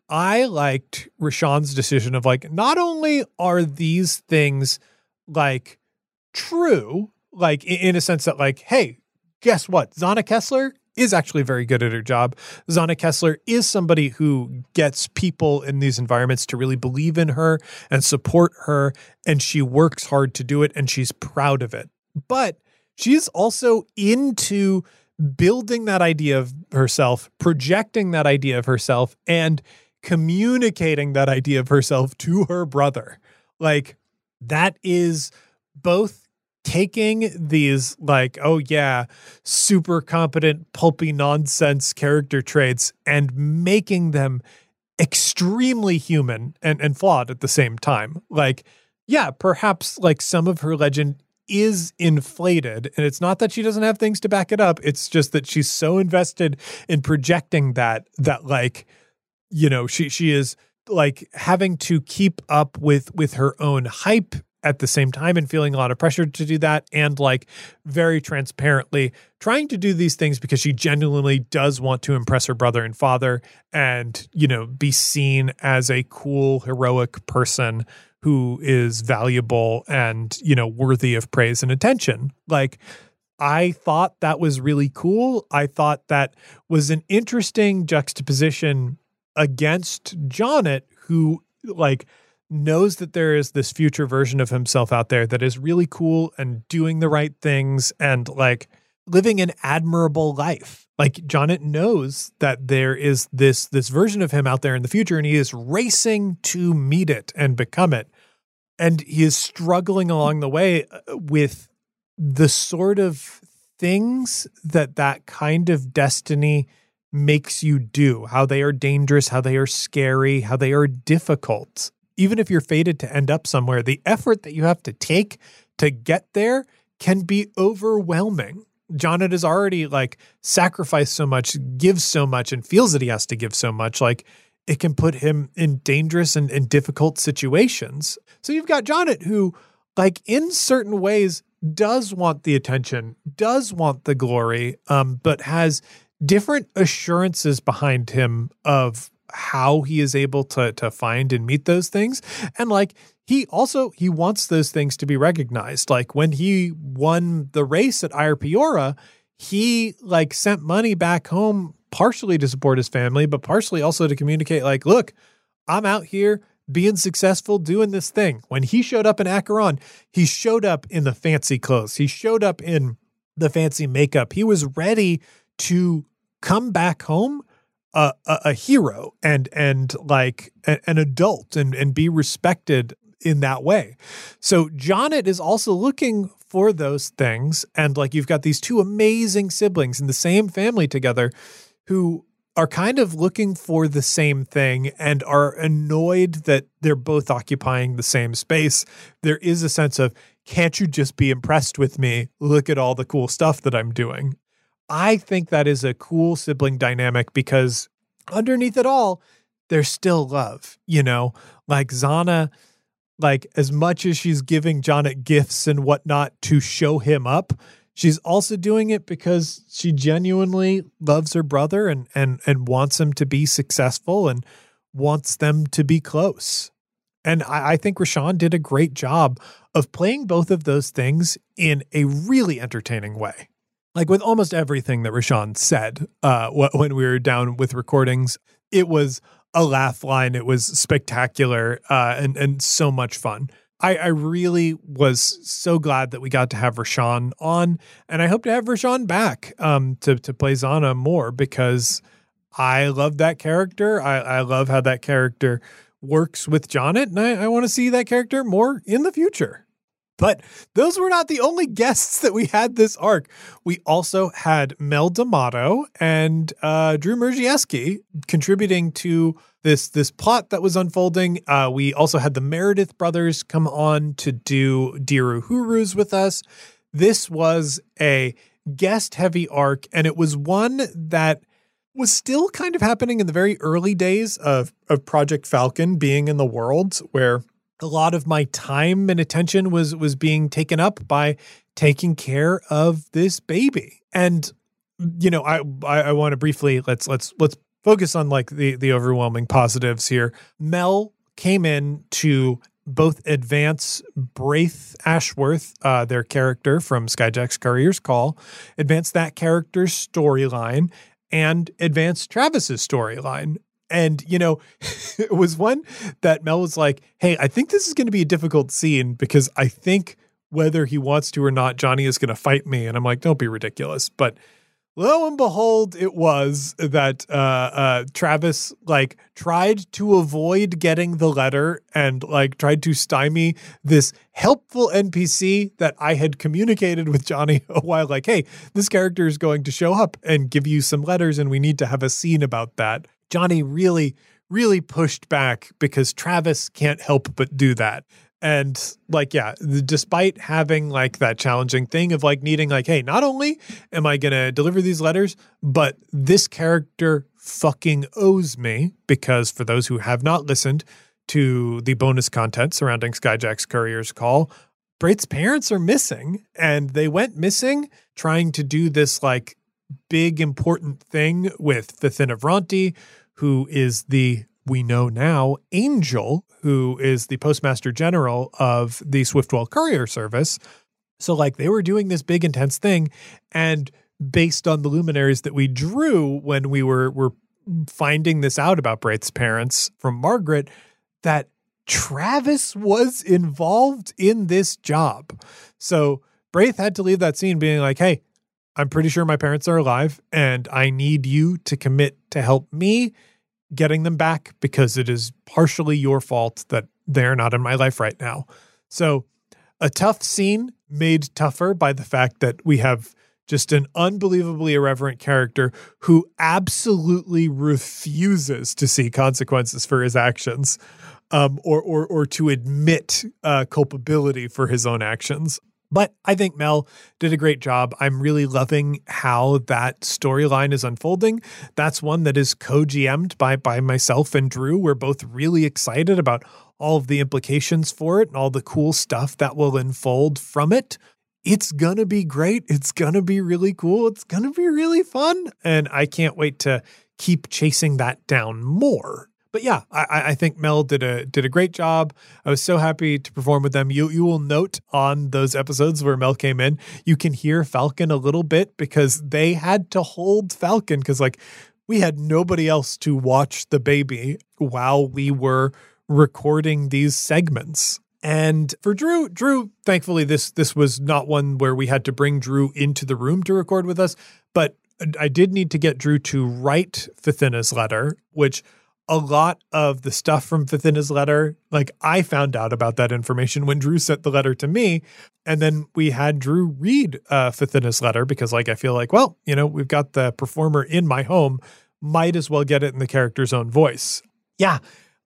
I liked Rashawn's decision of like, not only are these things like true, like in a sense that, like, hey, guess what? Zana Kessler is actually very good at her job. Zana Kessler is somebody who gets people in these environments to really believe in her and support her, and she works hard to do it, and she's proud of it. But she's also into building that idea of herself, projecting that idea of herself, and communicating that idea of herself to her brother. Like, that is both taking these like oh yeah super competent pulpy nonsense character traits and making them extremely human and, and flawed at the same time. Like yeah perhaps like some of her legend is inflated and it's not that she doesn't have things to back it up it's just that she's so invested in projecting that that like you know she she is like having to keep up with with her own hype at the same time and feeling a lot of pressure to do that and like very transparently trying to do these things because she genuinely does want to impress her brother and father and you know be seen as a cool heroic person who is valuable and you know worthy of praise and attention like I thought that was really cool. I thought that was an interesting juxtaposition against Jonnet, who like knows that there is this future version of himself out there that is really cool and doing the right things and like living an admirable life. Like Jonnet knows that there is this this version of him out there in the future and he is racing to meet it and become it. And he is struggling along the way uh, with the sort of things that that kind of destiny makes you do, how they are dangerous, how they are scary, how they are difficult. Even if you're fated to end up somewhere, the effort that you have to take to get there can be overwhelming. Jonnet has already like sacrificed so much, gives so much, and feels that he has to give so much. Like it can put him in dangerous and, and difficult situations. So you've got Jonnet who, like in certain ways, does want the attention, does want the glory, um, but has different assurances behind him of how he is able to to find and meet those things. And like he also he wants those things to be recognized. Like when he won the race at Irepiora he like sent money back home partially to support his family, but partially also to communicate like, look, I'm out here being successful doing this thing. When he showed up in Acheron, he showed up in the fancy clothes. He showed up in the fancy makeup. He was ready to come back home a, a, hero and and like a, an adult and and be respected in that way. So Jonnet is also looking for those things and like you've got these two amazing siblings in the same family together who are kind of looking for the same thing and are annoyed that they're both occupying the same space. There is a sense of, can't you just be impressed with me? Look at all the cool stuff that I'm doing. I think that is a cool sibling dynamic because underneath it all, there's still love, you know? Like Zana, like as much as she's giving Jonnet gifts and whatnot to show him up, she's also doing it because she genuinely loves her brother and and and wants him to be successful and wants them to be close. And I, I think Rashawn did a great job of playing both of those things in a really entertaining way. Like with almost everything that Rashawn said uh, when we were down with recordings, it was a laugh line. It was spectacular uh, and and so much fun. I, I really was so glad that we got to have Rashawn on, and I hope to have Rashawn back um, to to play Zana more because I love that character. I, I love how that character works with Jonnet, and I, I want to see that character more in the future. But those were not the only guests that we had this arc. We also had Mel D'Amato and uh, Drew Merzieski contributing to this this plot that was unfolding. Uh, we also had the Meredith brothers come on to do Dear Uhurus with us. This was a guest heavy arc, and it was one that was still kind of happening in the very early days of, of Project Falcon being in the world, where a lot of my time and attention was was being taken up by taking care of this baby. And you know, I I, I want to briefly let's let's let's focus on like the the overwhelming positives here. Mel came in to both advance Braith Ashworth, uh, their character from Skyjack's Courier's Call, advance that character's storyline, and advance Travis's storyline. And, you know, it was one that Mel was like, hey, I think this is going to be a difficult scene because I think whether he wants to or not, Johnny is going to fight me. And I'm like, don't be ridiculous. But lo and behold, it was that uh, uh, Travis like tried to avoid getting the letter and like tried to stymie this helpful NPC that I had communicated with Johnny a while. Like, hey, this character is going to show up and give you some letters, and we need to have a scene about that. Johnny really, really pushed back because Travis can't help but do that. And like, yeah, despite having like that challenging thing of like needing, like, hey, not only am I going to deliver these letters, but this character fucking owes me because for those who have not listened to the bonus content surrounding Skyjack's Courier's Call, Braith's parents are missing and they went missing trying to do this like big important thing with Vronti, who is the we know now Angel, who is the postmaster general of the Swiftwell Courier Service. So like they were doing this big intense thing and based on the luminaries that we drew when we were were finding this out about Braith's parents from Margaret that Travis was involved in this job. So Braith had to leave that scene being like, "Hey, I'm pretty sure my parents are alive and I need you to commit to help me getting them back because it is partially your fault that they're not in my life right now. So, a tough scene made tougher by the fact that we have just an unbelievably irreverent character who absolutely refuses to see consequences for his actions. um, or, or, or to admit uh, culpability for his own actions. But I think Mel did a great job. I'm really loving how that storyline is unfolding. That's one that is co-GM'd by by myself and Drew. We're both really excited about all of the implications for it and all the cool stuff that will unfold from it. It's going to be great. It's going to be really cool. It's going to be really fun. And I can't wait to keep chasing that down more but yeah, I, I think Mel did a did a great job. I was so happy to perform with them. You you will note on those episodes where Mel came in, you can hear Falcon a little bit because they had to hold Falcon because like we had nobody else to watch the baby while we were recording these segments. And for Drew, Drew, thankfully this this was not one where we had to bring Drew into the room to record with us, but I did need to get Drew to write Fithina's letter, which a lot of the stuff from Fithina's letter, like I found out about that information when Drew sent the letter to me. And then we had Drew read uh, Fithina's letter because, like, I feel like, well, you know, we've got the performer in my home, might as well get it in the character's own voice. Yeah,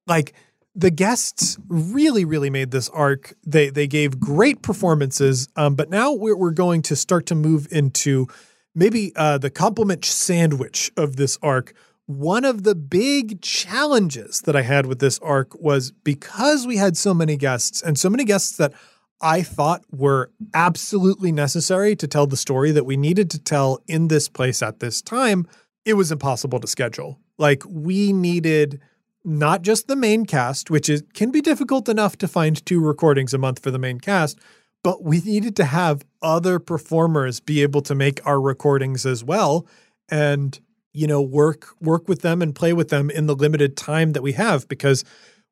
like the guests really, really made this arc. They they gave great performances. Um, but now we're we're going to start to move into maybe uh, the compliment sandwich of this arc one of the big challenges that I had with this arc was because we had so many guests and so many guests that I thought were absolutely necessary to tell the story that we needed to tell in this place at this time, it was impossible to schedule. Like we needed not just the main cast, which is can be difficult enough to find two recordings a month for the main cast, but we needed to have other performers be able to make our recordings as well. And you know work work with them and play with them in the limited time that we have because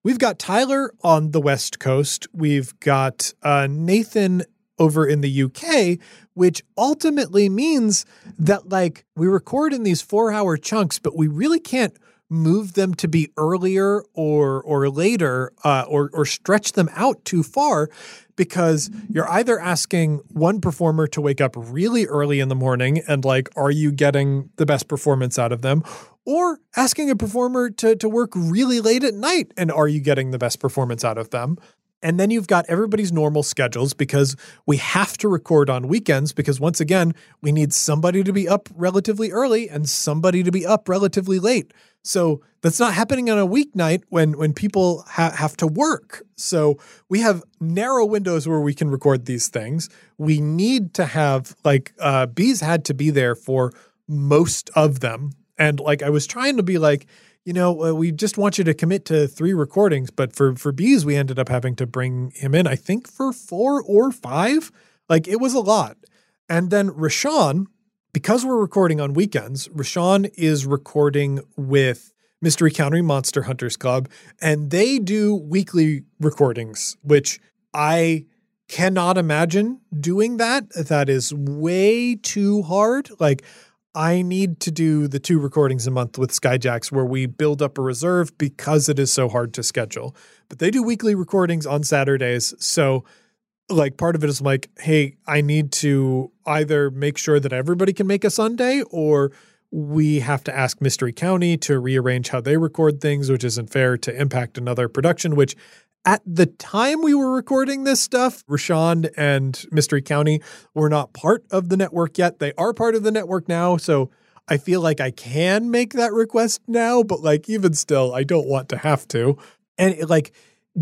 we've got Tyler on the west coast. We've got uh, Nathan over in the UK which ultimately means that like we record in these 4 hour chunks but we really can't move them to be earlier or or later uh, or or stretch them out too far because you're either asking one performer to wake up really early in the morning and like are you getting the best performance out of them or asking a performer to to work really late at night and are you getting the best performance out of them and then you've got everybody's normal schedules because we have to record on weekends because once again, we need somebody to be up relatively early and somebody to be up relatively late. So that's not happening on a weeknight when when people ha- have to work. So we have narrow windows where we can record these things. We need to have like uh, bees had to be there for most of them, and like I was trying to be like, you know, uh, we just want you to commit to three recordings, but for for bees we ended up having to bring him in. I think for four or five. Like it was a lot. And then Rashawn, because we're recording on weekends, Rashawn is recording with Mystery County Monster Hunters Club, and they do weekly recordings, which I cannot imagine doing that. That is way too hard. Like, I need to do the two recordings a month with Skyjacks where we build up a reserve because it is so hard to schedule. But they do weekly recordings on Saturdays. So like part of it is like, hey, I need to either make sure that everybody can make a Sunday or we have to ask Mystery County to rearrange how they record things, which isn't fair to impact another production, which at the time we were recording this stuff, Rashawn and Mystery County were not part of the network yet. They are part of the network now. So I feel like I can make that request now, but like even still, I don't want to have to. And it, like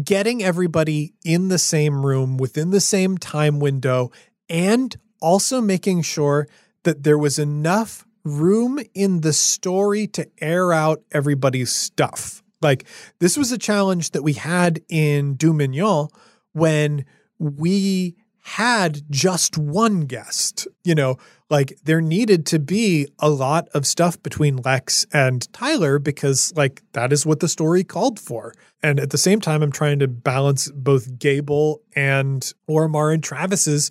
getting everybody in the same room within the same time window and also making sure that there was enough room in the story to air out everybody's stuff. Like this was a challenge that we had in Dominion when we had just one guest. You know, like there needed to be a lot of stuff between Lex and Tyler because like that is what the story called for. And at the same time, I'm trying to balance both Gable and Oromar and Travis's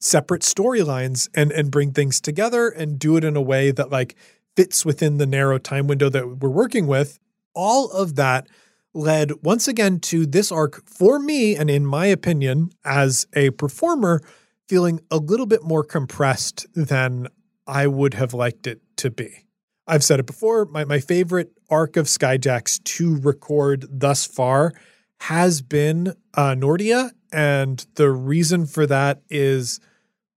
separate storylines and and bring things together and do it in a way that like fits within the narrow time window that we're working with. All of that led once again to this arc for me and in my opinion as a performer feeling a little bit more compressed than I would have liked it to be. I've said it before, my, my favorite arc of Skyjacks to record thus far has been uh, Nordia. And the reason for that is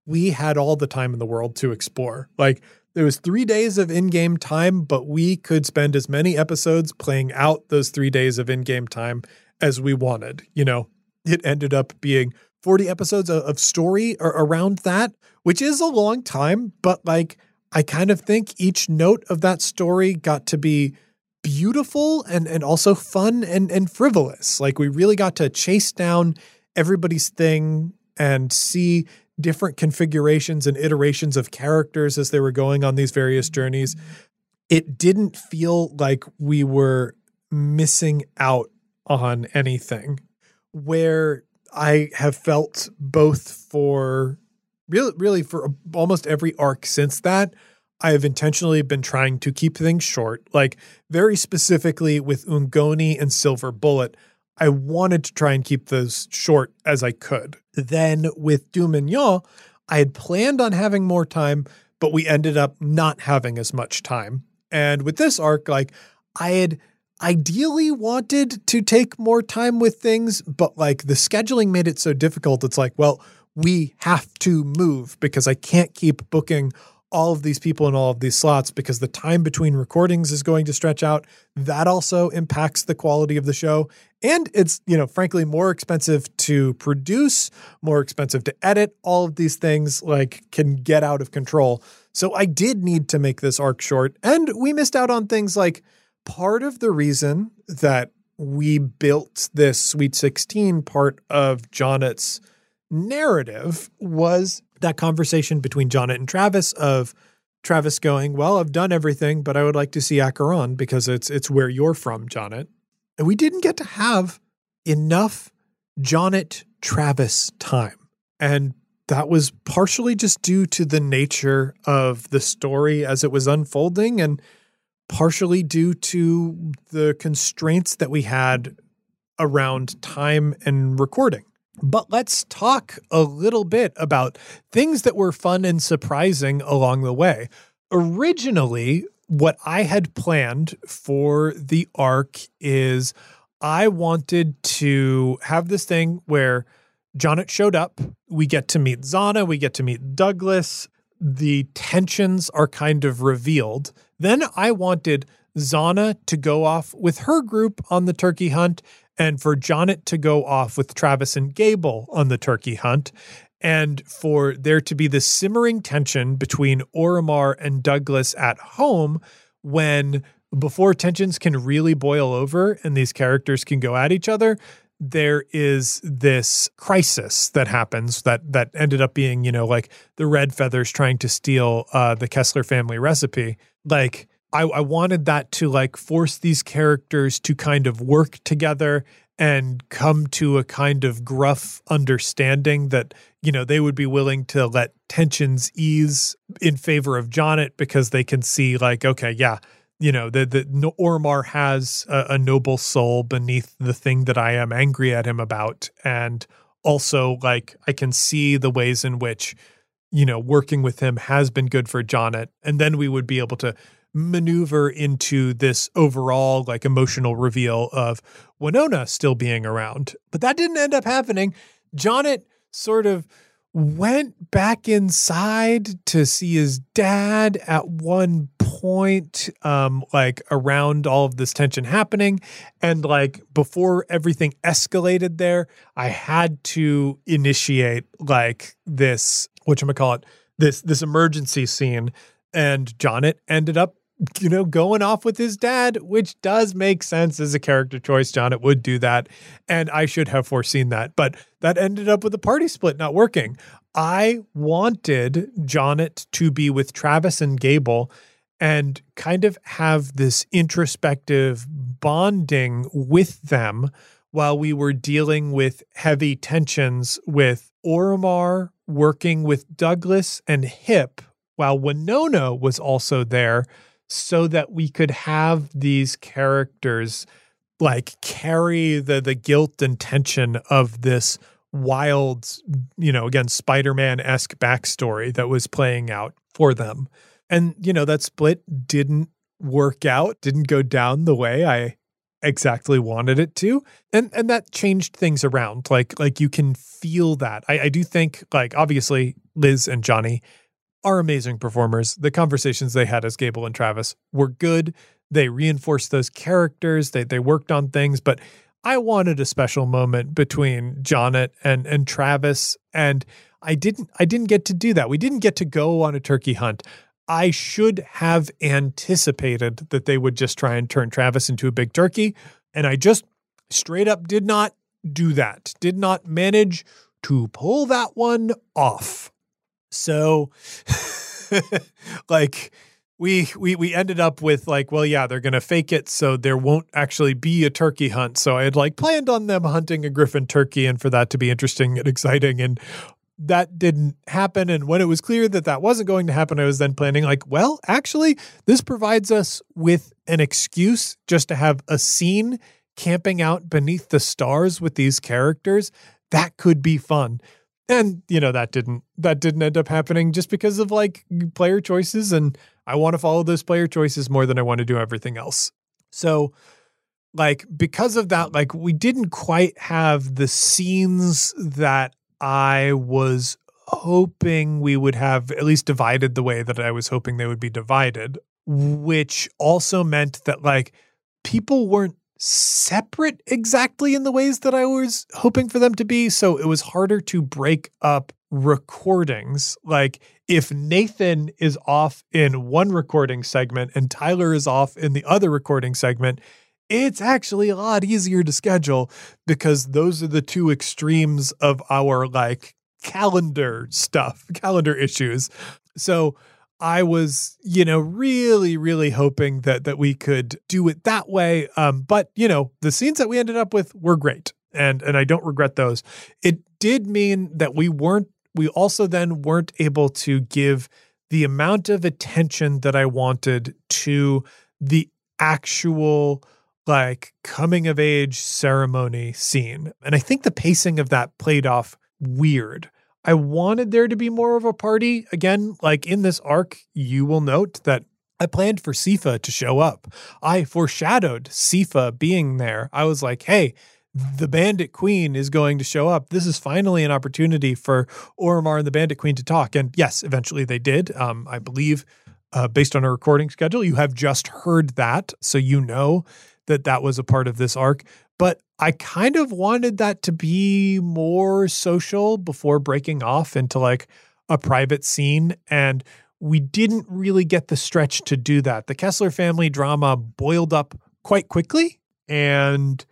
we had all the time in the world to explore. Like there was three days of in-game time, but we could spend as many episodes playing out those three days of in-game time as we wanted. You know, it ended up being 40 episodes of, story around that, which is a long time, but like I kind of think each note of that story got to be beautiful and and also fun and and frivolous. Like we really got to chase down everybody's thing and see different configurations and iterations of characters as they were going on these various journeys. It didn't feel like we were missing out on anything. Where I have felt both for really, really for almost every arc since that. I have intentionally been trying to keep things short, like very specifically with Ungoni and Silver Bullet. I wanted to try and keep those short as I could. Then with Dominion, I had planned on having more time, but we ended up not having as much time. And with this arc, like I had ideally wanted to take more time with things, but like the scheduling made it so difficult. It's like, well, we have to move because I can't keep booking all of these people in all of these slots because the time between recordings is going to stretch out. That also impacts the quality of the show. And it's, you know, frankly, more expensive to produce, more expensive to edit. All of these things like can get out of control. So I did need to make this arc short. And we missed out on things like part of the reason that we built this Sweet 16 part of Jonnet's narrative was that conversation between Jonnet and Travis of Travis going, Well, I've done everything, but I would like to see Acheron because it's it's where you're from, Jonnet. And we didn't get to have enough Jonnet Travis time. And that was partially just due to the nature of the story as it was unfolding and partially due to the constraints that we had around time and recording. But let's talk a little bit about things that were fun and surprising along the way. Originally, what I had planned for the arc is I wanted to have this thing where Jonnet showed up. We get to meet Zana, we get to meet Douglas. The tensions are kind of revealed. Then I wanted Zana to go off with her group on the turkey hunt and for Jonnet to go off with Travis and Gable on the turkey hunt, and for there to be this simmering tension between Oromar and Douglas at home when before tensions can really boil over and these characters can go at each other there is this crisis that happens that that ended up being you know like the red feathers trying to steal uh, the kessler family recipe. Like I, I wanted that to like force these characters to kind of work together and come to a kind of gruff understanding that you know they would be willing to let tensions ease in favor of Jonnet because they can see like okay yeah you know the the Oromar has a, a noble soul beneath the thing that I am angry at him about. And also like I can see the ways in which you know working with him has been good for Jonnet and then we would be able to maneuver into this overall like emotional reveal of Winona still being around. But that didn't end up happening. Jonnet sort of went back inside to see his dad at one point um like around all of this tension happening and like before everything escalated there i had to initiate like this what you call it this this emergency scene and Jonnet ended up you know, going off with his dad, which does make sense as a character choice. Jonnet would do that. And I should have foreseen that. But that ended up with the party split not working. I wanted Jonnet to be with Travis and Gable and kind of have this introspective bonding with them while we were dealing with heavy tensions with Oromar working with Douglas and Hip, while Winona was also there so that we could have these characters like carry the the guilt and tension of this wild, you know, again, Spider-Man esque backstory that was playing out for them. And, you know, that split didn't work out, didn't go down the way I exactly wanted it to. And and that changed things around. Like like you can feel that. I, I do think like obviously liz and johnny are amazing performers. The conversations they had as gable and travis were good. They reinforced those characters. They they worked on things. But i wanted a special moment between jonnet and and travis and i didn't i didn't get to do that. We didn't get to go on a turkey hunt. I should have anticipated that they would just try and turn Travis into a big turkey. And I just straight up did not do that, did not manage to pull that one off. So, like, we we we ended up with like well yeah they're to fake it so there won't actually be a turkey hunt so i had like planned on them hunting a griffin turkey and for that to be interesting and exciting and that didn't happen. And when it was clear that that wasn't going to happen, I was then planning, like, well, actually, this provides us with an excuse just to have a scene camping out beneath the stars with these characters. That could be fun. And you know that didn't that didn't end up happening just because of like player choices and I want to follow those player choices more than I want to do everything else. So like because of that like we didn't quite have the scenes that I was hoping we would have at least divided the way that I was hoping they would be divided, which also meant that like people weren't separate exactly in the ways that I was hoping for them to be. So it was harder to break up recordings. Like if Nathan is off in one recording segment and Tyler is off in the other recording segment, it's actually a lot easier to schedule because those are the two extremes of our like calendar stuff, calendar issues. So I was, you know, really, really hoping that that we could do it that way. Um, but you know, the scenes that we ended up with were great, and and I don't regret those. It did mean that we weren't. We also then weren't able to give the amount of attention that I wanted to the actual like coming of age ceremony scene. And I think the pacing of that played off weird. I wanted there to be more of a party. Again, like in this arc, you will note that I planned for Sifa to show up. I foreshadowed Sifa being there. I was like, hey, the Bandit Queen is going to show up. This is finally an opportunity for Oromar and the Bandit Queen to talk. And yes, eventually they did. Um, I believe, uh, based on a recording schedule, you have just heard that. So you know that that was a part of this arc. But I kind of wanted that to be more social before breaking off into like a private scene. And we didn't really get the stretch to do that. The Kessler family drama boiled up quite quickly. And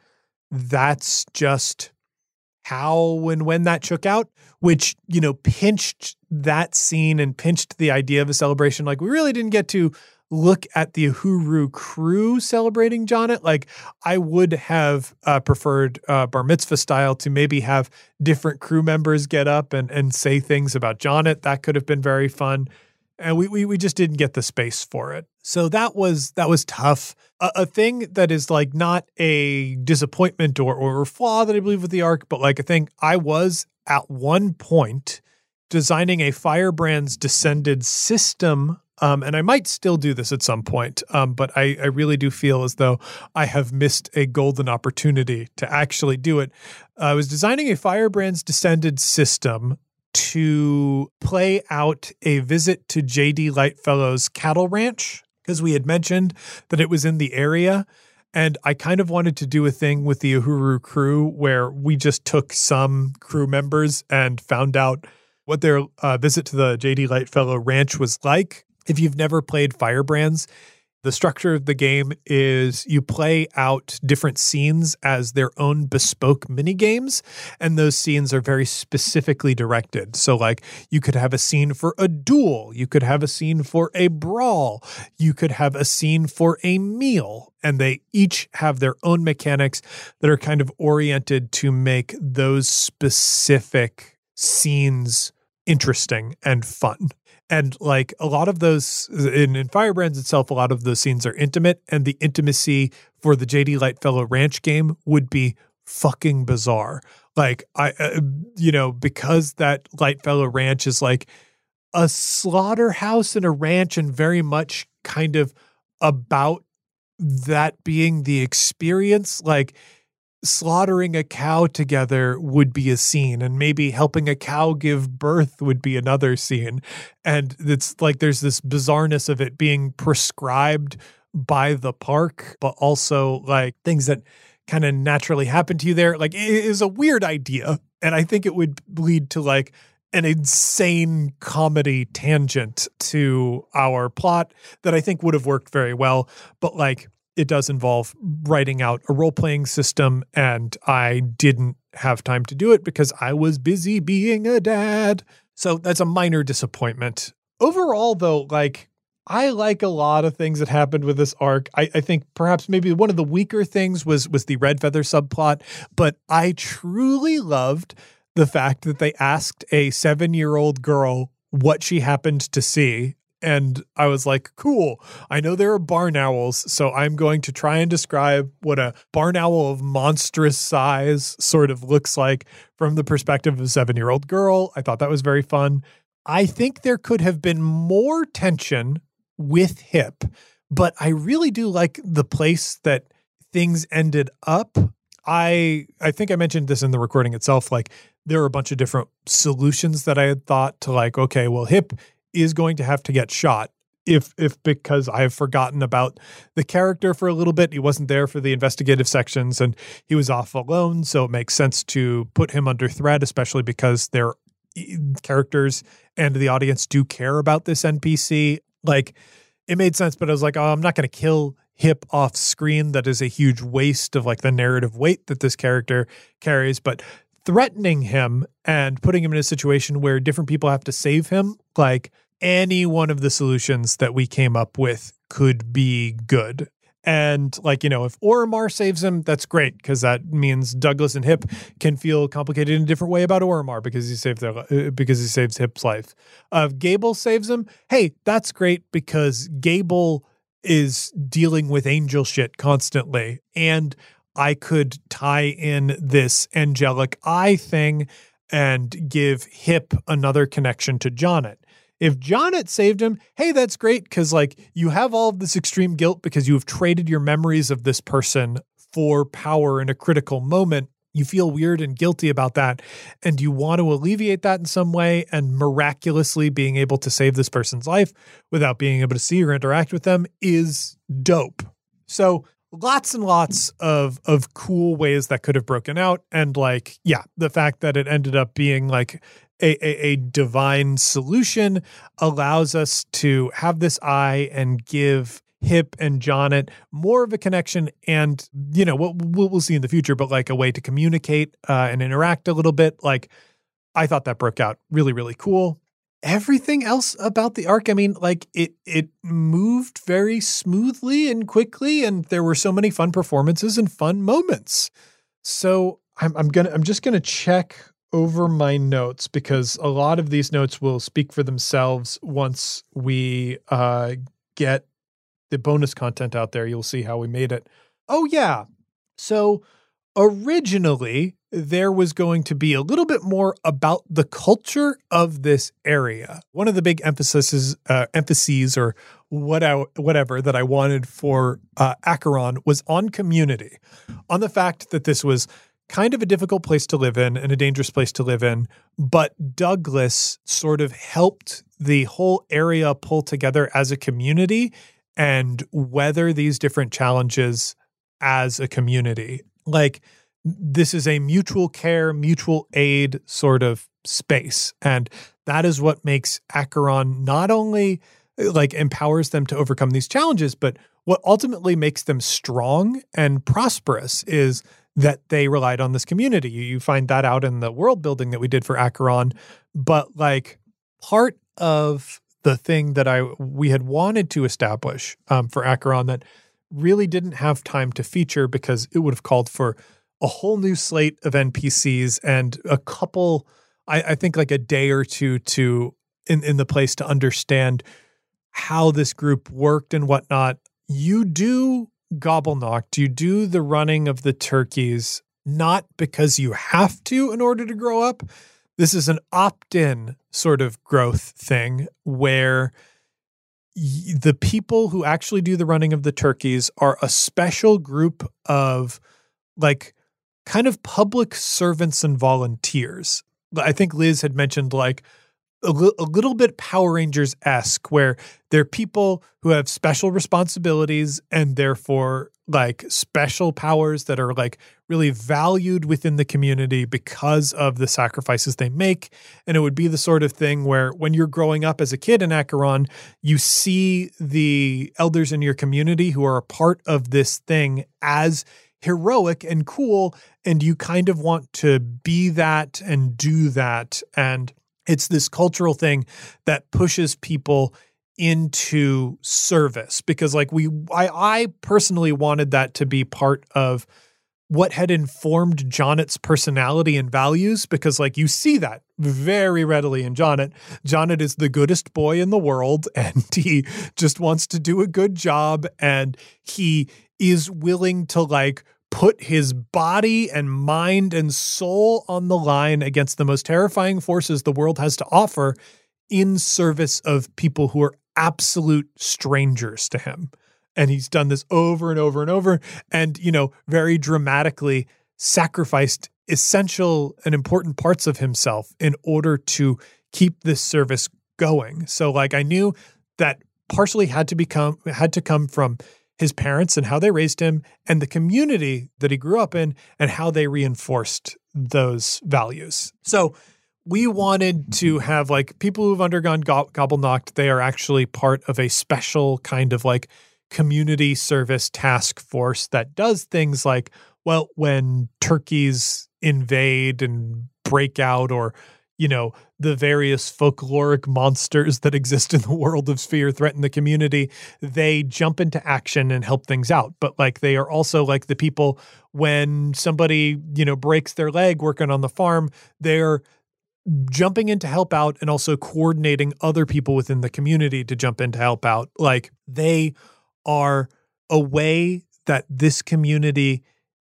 that's just how and when that shook out, which, you know, pinched that scene and pinched the idea of a celebration. Like we really didn't get to look at the Uhuru crew celebrating Jonnet. Like I would have uh, preferred uh, bar mitzvah style to maybe have different crew members get up and, and say things about Jonnet. That could have been very fun. And we, we we just didn't get the space for it. So that was that was tough. A, a thing that is like not a disappointment or or flaw that I believe with the arc, but like a thing I was at one point designing a Firebrand's descended system um, and I might still do this at some point, um, but I, I, really do feel as though I have missed a golden opportunity to actually do it. I was designing a Firebrand's Descended system to play out a visit to JD Lightfellow's cattle ranch because we had mentioned that it was in the area. And I kind of wanted to do a thing with the Uhuru crew where we just took some crew members and found out what their uh, visit to the JD Lightfellow ranch was like if you've never played Firebrands, the structure of the game is you play out different scenes as their own bespoke mini games, and those scenes are very specifically directed. So, like, you could have a scene for a duel, you could have a scene for a brawl, you could have a scene for a meal, and they each have their own mechanics that are kind of oriented to make those specific scenes interesting and fun. And like a lot of those in, in Firebrands itself, a lot of those scenes are intimate, and the intimacy for the JD Lightfellow Ranch game would be fucking bizarre. Like I, uh, you know, because that Lightfellow Ranch is like a slaughterhouse and a ranch, and very much kind of about that being the experience, like slaughtering a cow together would be a scene and maybe helping a cow give birth would be another scene. And it's like there's this bizarreness of it being prescribed by the park but also like things that kind of naturally happen to you there. Like it is a weird idea and i think it would lead to like an insane comedy tangent to our plot that i think would have worked very well. But like it does involve writing out a role playing system, and I didn't have time to do it because I was busy being a dad. So that's a minor disappointment. Overall, though, like I like a lot of things that happened with this arc. I, I, think perhaps maybe one of the weaker things was was the Red Feather subplot, but I truly loved the fact that they asked a seven year old girl what she happened to see and I was like, cool. I know there are barn owls, so I'm going to try and describe what a barn owl of monstrous size sort of looks like from the perspective of a seven year old girl. I thought that was very fun. I think there could have been more tension with Hip, but I really do like the place that things ended up. I I think I mentioned this in the recording itself like there are a bunch of different solutions that I had thought to like okay well hip is going to have to get shot if if because I have forgotten about the character for a little bit. He wasn't there for the investigative sections and he was off alone, so it makes sense to put him under threat, especially because their characters and the audience do care about this NPC. Like it made sense, but I was like, oh, I'm not going to kill Hip off screen. That is a huge waste of like the narrative weight that this character carries. But threatening him and putting him in a situation where different people have to save him, like any one of the solutions that we came up with could be good. And like, you know, if Oromar saves him, that's great because that means Douglas and Hip can feel complicated in a different way about Oromar because he saved their uh, because he saves Hip's life. Uh, if Gable saves him, hey, that's great because Gable is dealing with angel shit constantly. And I could tie in this angelic eye thing and give Hip another connection to Jonnet. If Jonnet saved him, hey, that's great because like you have all of this extreme guilt because you have traded your memories of this person for power in a critical moment. You feel weird and guilty about that, and you want to alleviate that in some way. And miraculously being able to save this person's life without being able to see or interact with them is dope. So lots and lots of of cool ways that could have broken out and like yeah the fact that it ended up being like a, a, a, divine solution allows us to have this eye and give Hip and Jonnet more of a connection, and you know what we'll, we'll, see in the future, but like a way to communicate uh, and interact a little bit. Like I thought that broke out really really cool. Everything else about the arc, I mean, like it it moved very smoothly and quickly, and there were so many fun performances and fun moments. So I'm, I'm gonna I'm just gonna check over my notes because a lot of these notes will speak for themselves once we uh, get the bonus content out there. You'll see how we made it. Oh, yeah. So originally, there was going to be a little bit more about the culture of this area. One of the big emphases, uh, emphases or what I, whatever that I wanted for uh, Acheron was on community, on the fact that this was kind of a difficult place to live in and a dangerous place to live in. But Douglas sort of helped the whole area pull together as a community and weather these different challenges as a community. Like, this is a mutual care, mutual aid sort of space. And that is what makes Acheron not only like empowers them to overcome these challenges, but what ultimately makes them strong and prosperous is that they relied on this community. You, find that out in the world building that we did for Acheron. But like part of the thing that I we had wanted to establish um, for Acheron that really didn't have time to feature because it would have called for a whole new slate of NPCs and a couple, I, I think like a day or two to in, in the place to understand how this group worked and whatnot. You do Gobbleknocked, you do the running of the turkeys not because you have to in order to grow up. This is an opt in sort of growth thing where the people who actually do the running of the turkeys are a special group of like kind of public servants and volunteers. I think Liz had mentioned like a, li- a little bit Power Rangers esque, where they're people who have special responsibilities and therefore like special powers that are like really valued within the community because of the sacrifices they make. And it would be the sort of thing where when you're growing up as a kid in Acheron, you see the elders in your community who are a part of this thing as heroic and cool and you kind of want to be that and do that and it's this cultural thing that pushes people into service because like we I I personally wanted that to be part of what had informed Jonnet's personality and values because like you see that very readily in Jonnet. Jonnet is the goodest boy in the world and he just wants to do a good job and he is willing to like put his body and mind and soul on the line against the most terrifying forces the world has to offer in service of people who are absolute strangers to him. And he's done this over and over and over and, you know, very dramatically sacrificed essential and important parts of himself in order to keep this service going. So like I knew that partially had to become had to come from his parents and how they raised him and the community that he grew up in and how they reinforced those values. So we wanted to have like people who've undergone go- gobble knocked they are actually part of a special kind of like community service task force that does things like well when turkeys invade and break out or you know the various folkloric monsters that exist in the world of sphere threaten the community they jump into action and help things out. But like they are also like the people when somebody you know breaks their leg working on the farm they're jumping in to help out and also coordinating other people within the community to jump in to help out. Like they are a way that this community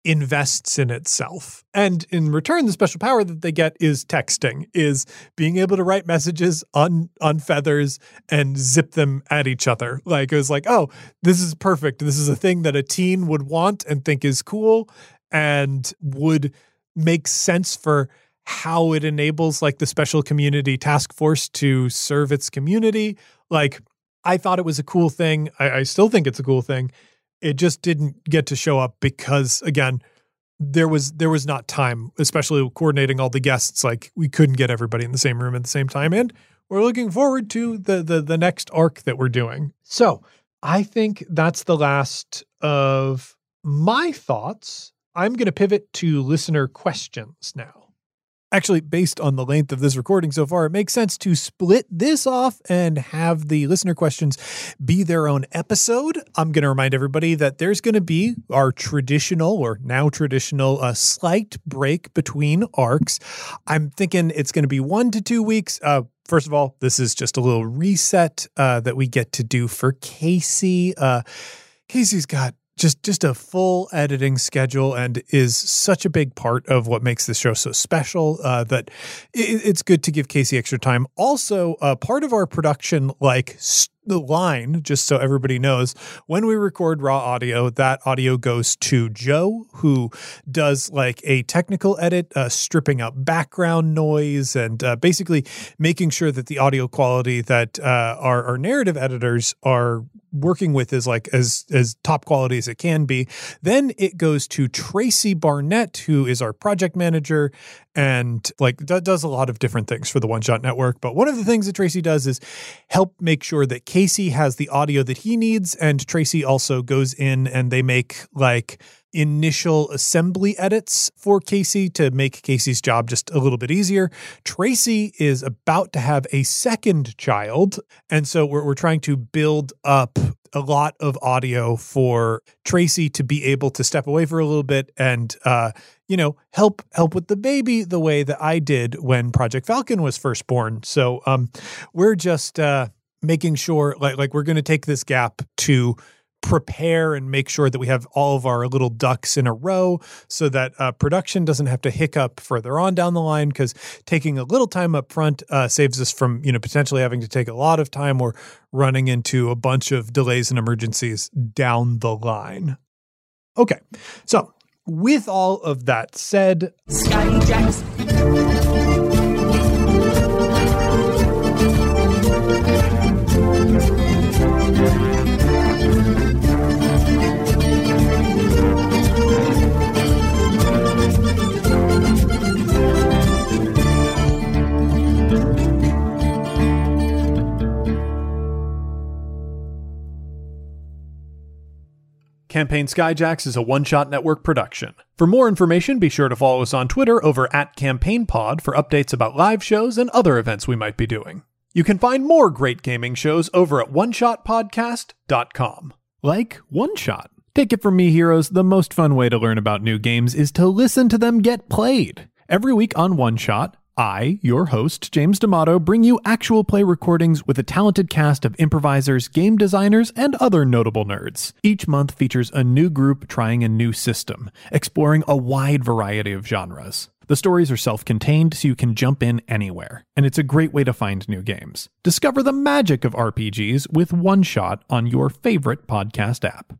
invests in itself. And in return, the special power that they get is texting, is being able to write messages on on feathers and zip them at each other. Like it was like, oh, this is perfect. This is a thing that a teen would want and think is cool and would make sense for how it enables like the special community task force to serve its community. Like I thought it was a cool thing. I, I still think it's a cool thing it just didn't get to show up because again there was there was not time especially coordinating all the guests like we couldn't get everybody in the same room at the same time and we're looking forward to the the, the next arc that we're doing. So i think that's the last of my thoughts. I'm going to pivot to listener questions now Actually, based on the length of this recording so far, it makes sense to split this off and have the listener questions be their own episode. I'm going to remind everybody that there's going to be our traditional or now traditional uh, slight break between arcs. I'm thinking it's going to be one to two weeks. Uh, First of all, this is just a little reset uh, that we get to do for Casey. Uh, Casey's got just just a full editing schedule and is such a big part of what makes this show so special uh, that it, it's good to give Casey extra time. Also, uh, part of our production like the line, just so everybody knows, when we record raw audio, that audio goes to Joe, who does like a technical edit, uh, stripping out background noise and uh, basically making sure that the audio quality that uh, our, our narrative editors are working with is like as as top quality as it can be. Then it goes to Tracy Barnett, who is our project manager and like does a lot of different things for the One Shot Network. But one of the things that Tracy does is help make sure that Casey has the audio that he needs, and Tracy also goes in and they make like initial assembly edits for Casey to make Casey's job just a little bit easier. Tracy is about to have a second child. And so we're, we're trying to build up a lot of audio for Tracy to be able to step away for a little bit and, uh, you know, help help with the baby the way that I did when Project Falcon was first born. So um, we're just uh, making sure, like, like we're going to take this gap to prepare and make sure that we have all of our little ducks in a row so that uh, production doesn't have to hiccup further on down the line because taking a little time up front uh, saves us from you know potentially having to take a lot of time or running into a bunch of delays and emergencies down the line okay so with all of that said. Campaign Skyjacks is a one shot network production. For more information, be sure to follow us on Twitter over at CampaignPod for updates about live shows and other events we might be doing. You can find more great gaming shows over at oneshotpodcast.com. Like One Shot. Take it from me, heroes, the most fun way to learn about new games is to listen to them get played. Every week on One Shot, I, your host, James D'Amato, bring you actual play recordings with a talented cast of improvisers, game designers, and other notable nerds. Each month features a new group trying a new system, exploring a wide variety of genres. The stories are self contained, so you can jump in anywhere, and it's a great way to find new games. Discover the magic of RPGs with One Shot on your favorite podcast app.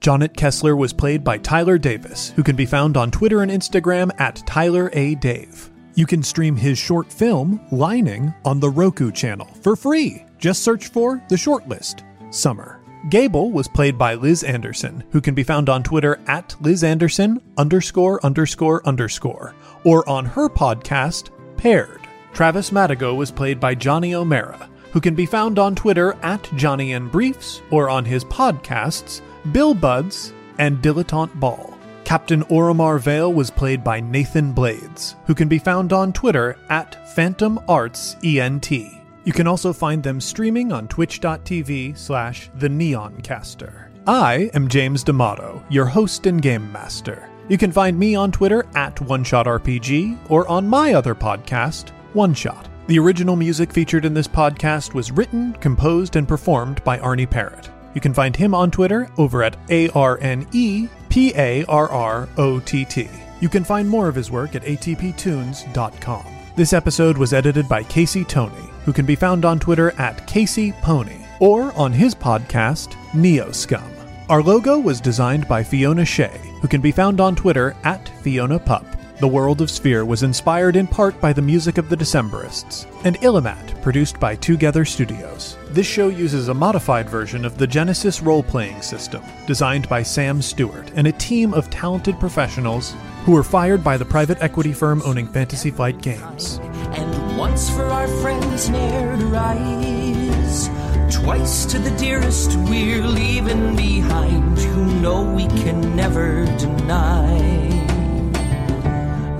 Jonnet Kessler was played by Tyler Davis, who can be found on Twitter and Instagram at Tyler A. Dave. You can stream his short film, Lining, on the Roku channel for free. Just search for The Shortlist Summer. Gable was played by Liz Anderson, who can be found on Twitter at Liz Anderson underscore underscore underscore, or on her podcast, Paired. Travis Madigo was played by Johnny O'Mara, who can be found on Twitter at Johnny Briefs, or on his podcasts, Bill Buds and Dilettante Ball. Captain Oromar Vale was played by Nathan Blades, who can be found on Twitter at Phantom Arts ENT. You can also find them streaming on twitch.tv slash the Neoncaster. I am James D'Amato, your host and game master. You can find me on Twitter at OneShotRPG or on my other podcast, One Shot. The original music featured in this podcast was written, composed, and performed by Arne Parrott. You can find him on Twitter over at A R N E P A R R O T T. You can find more of his work at atptunes.com. This episode was edited by Casey Tony, who can be found on Twitter at Casey Pony or on his podcast, Neo Scum. Our logo was designed by Fiona Shea, who can be found on Twitter at Fiona Pup. The World of Sphere was inspired in part by the music of the Decemberists, and Illimat, produced by Together Studios. This show uses a modified version of the Genesys role playing system, designed by Sam Stewart and a team of talented professionals who were fired by the private equity firm owning Fantasy Flight Games. And once for our friends ne'er to rise. Twice to the dearest we're leaving behind, who know we can never deny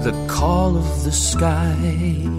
the call of the sky.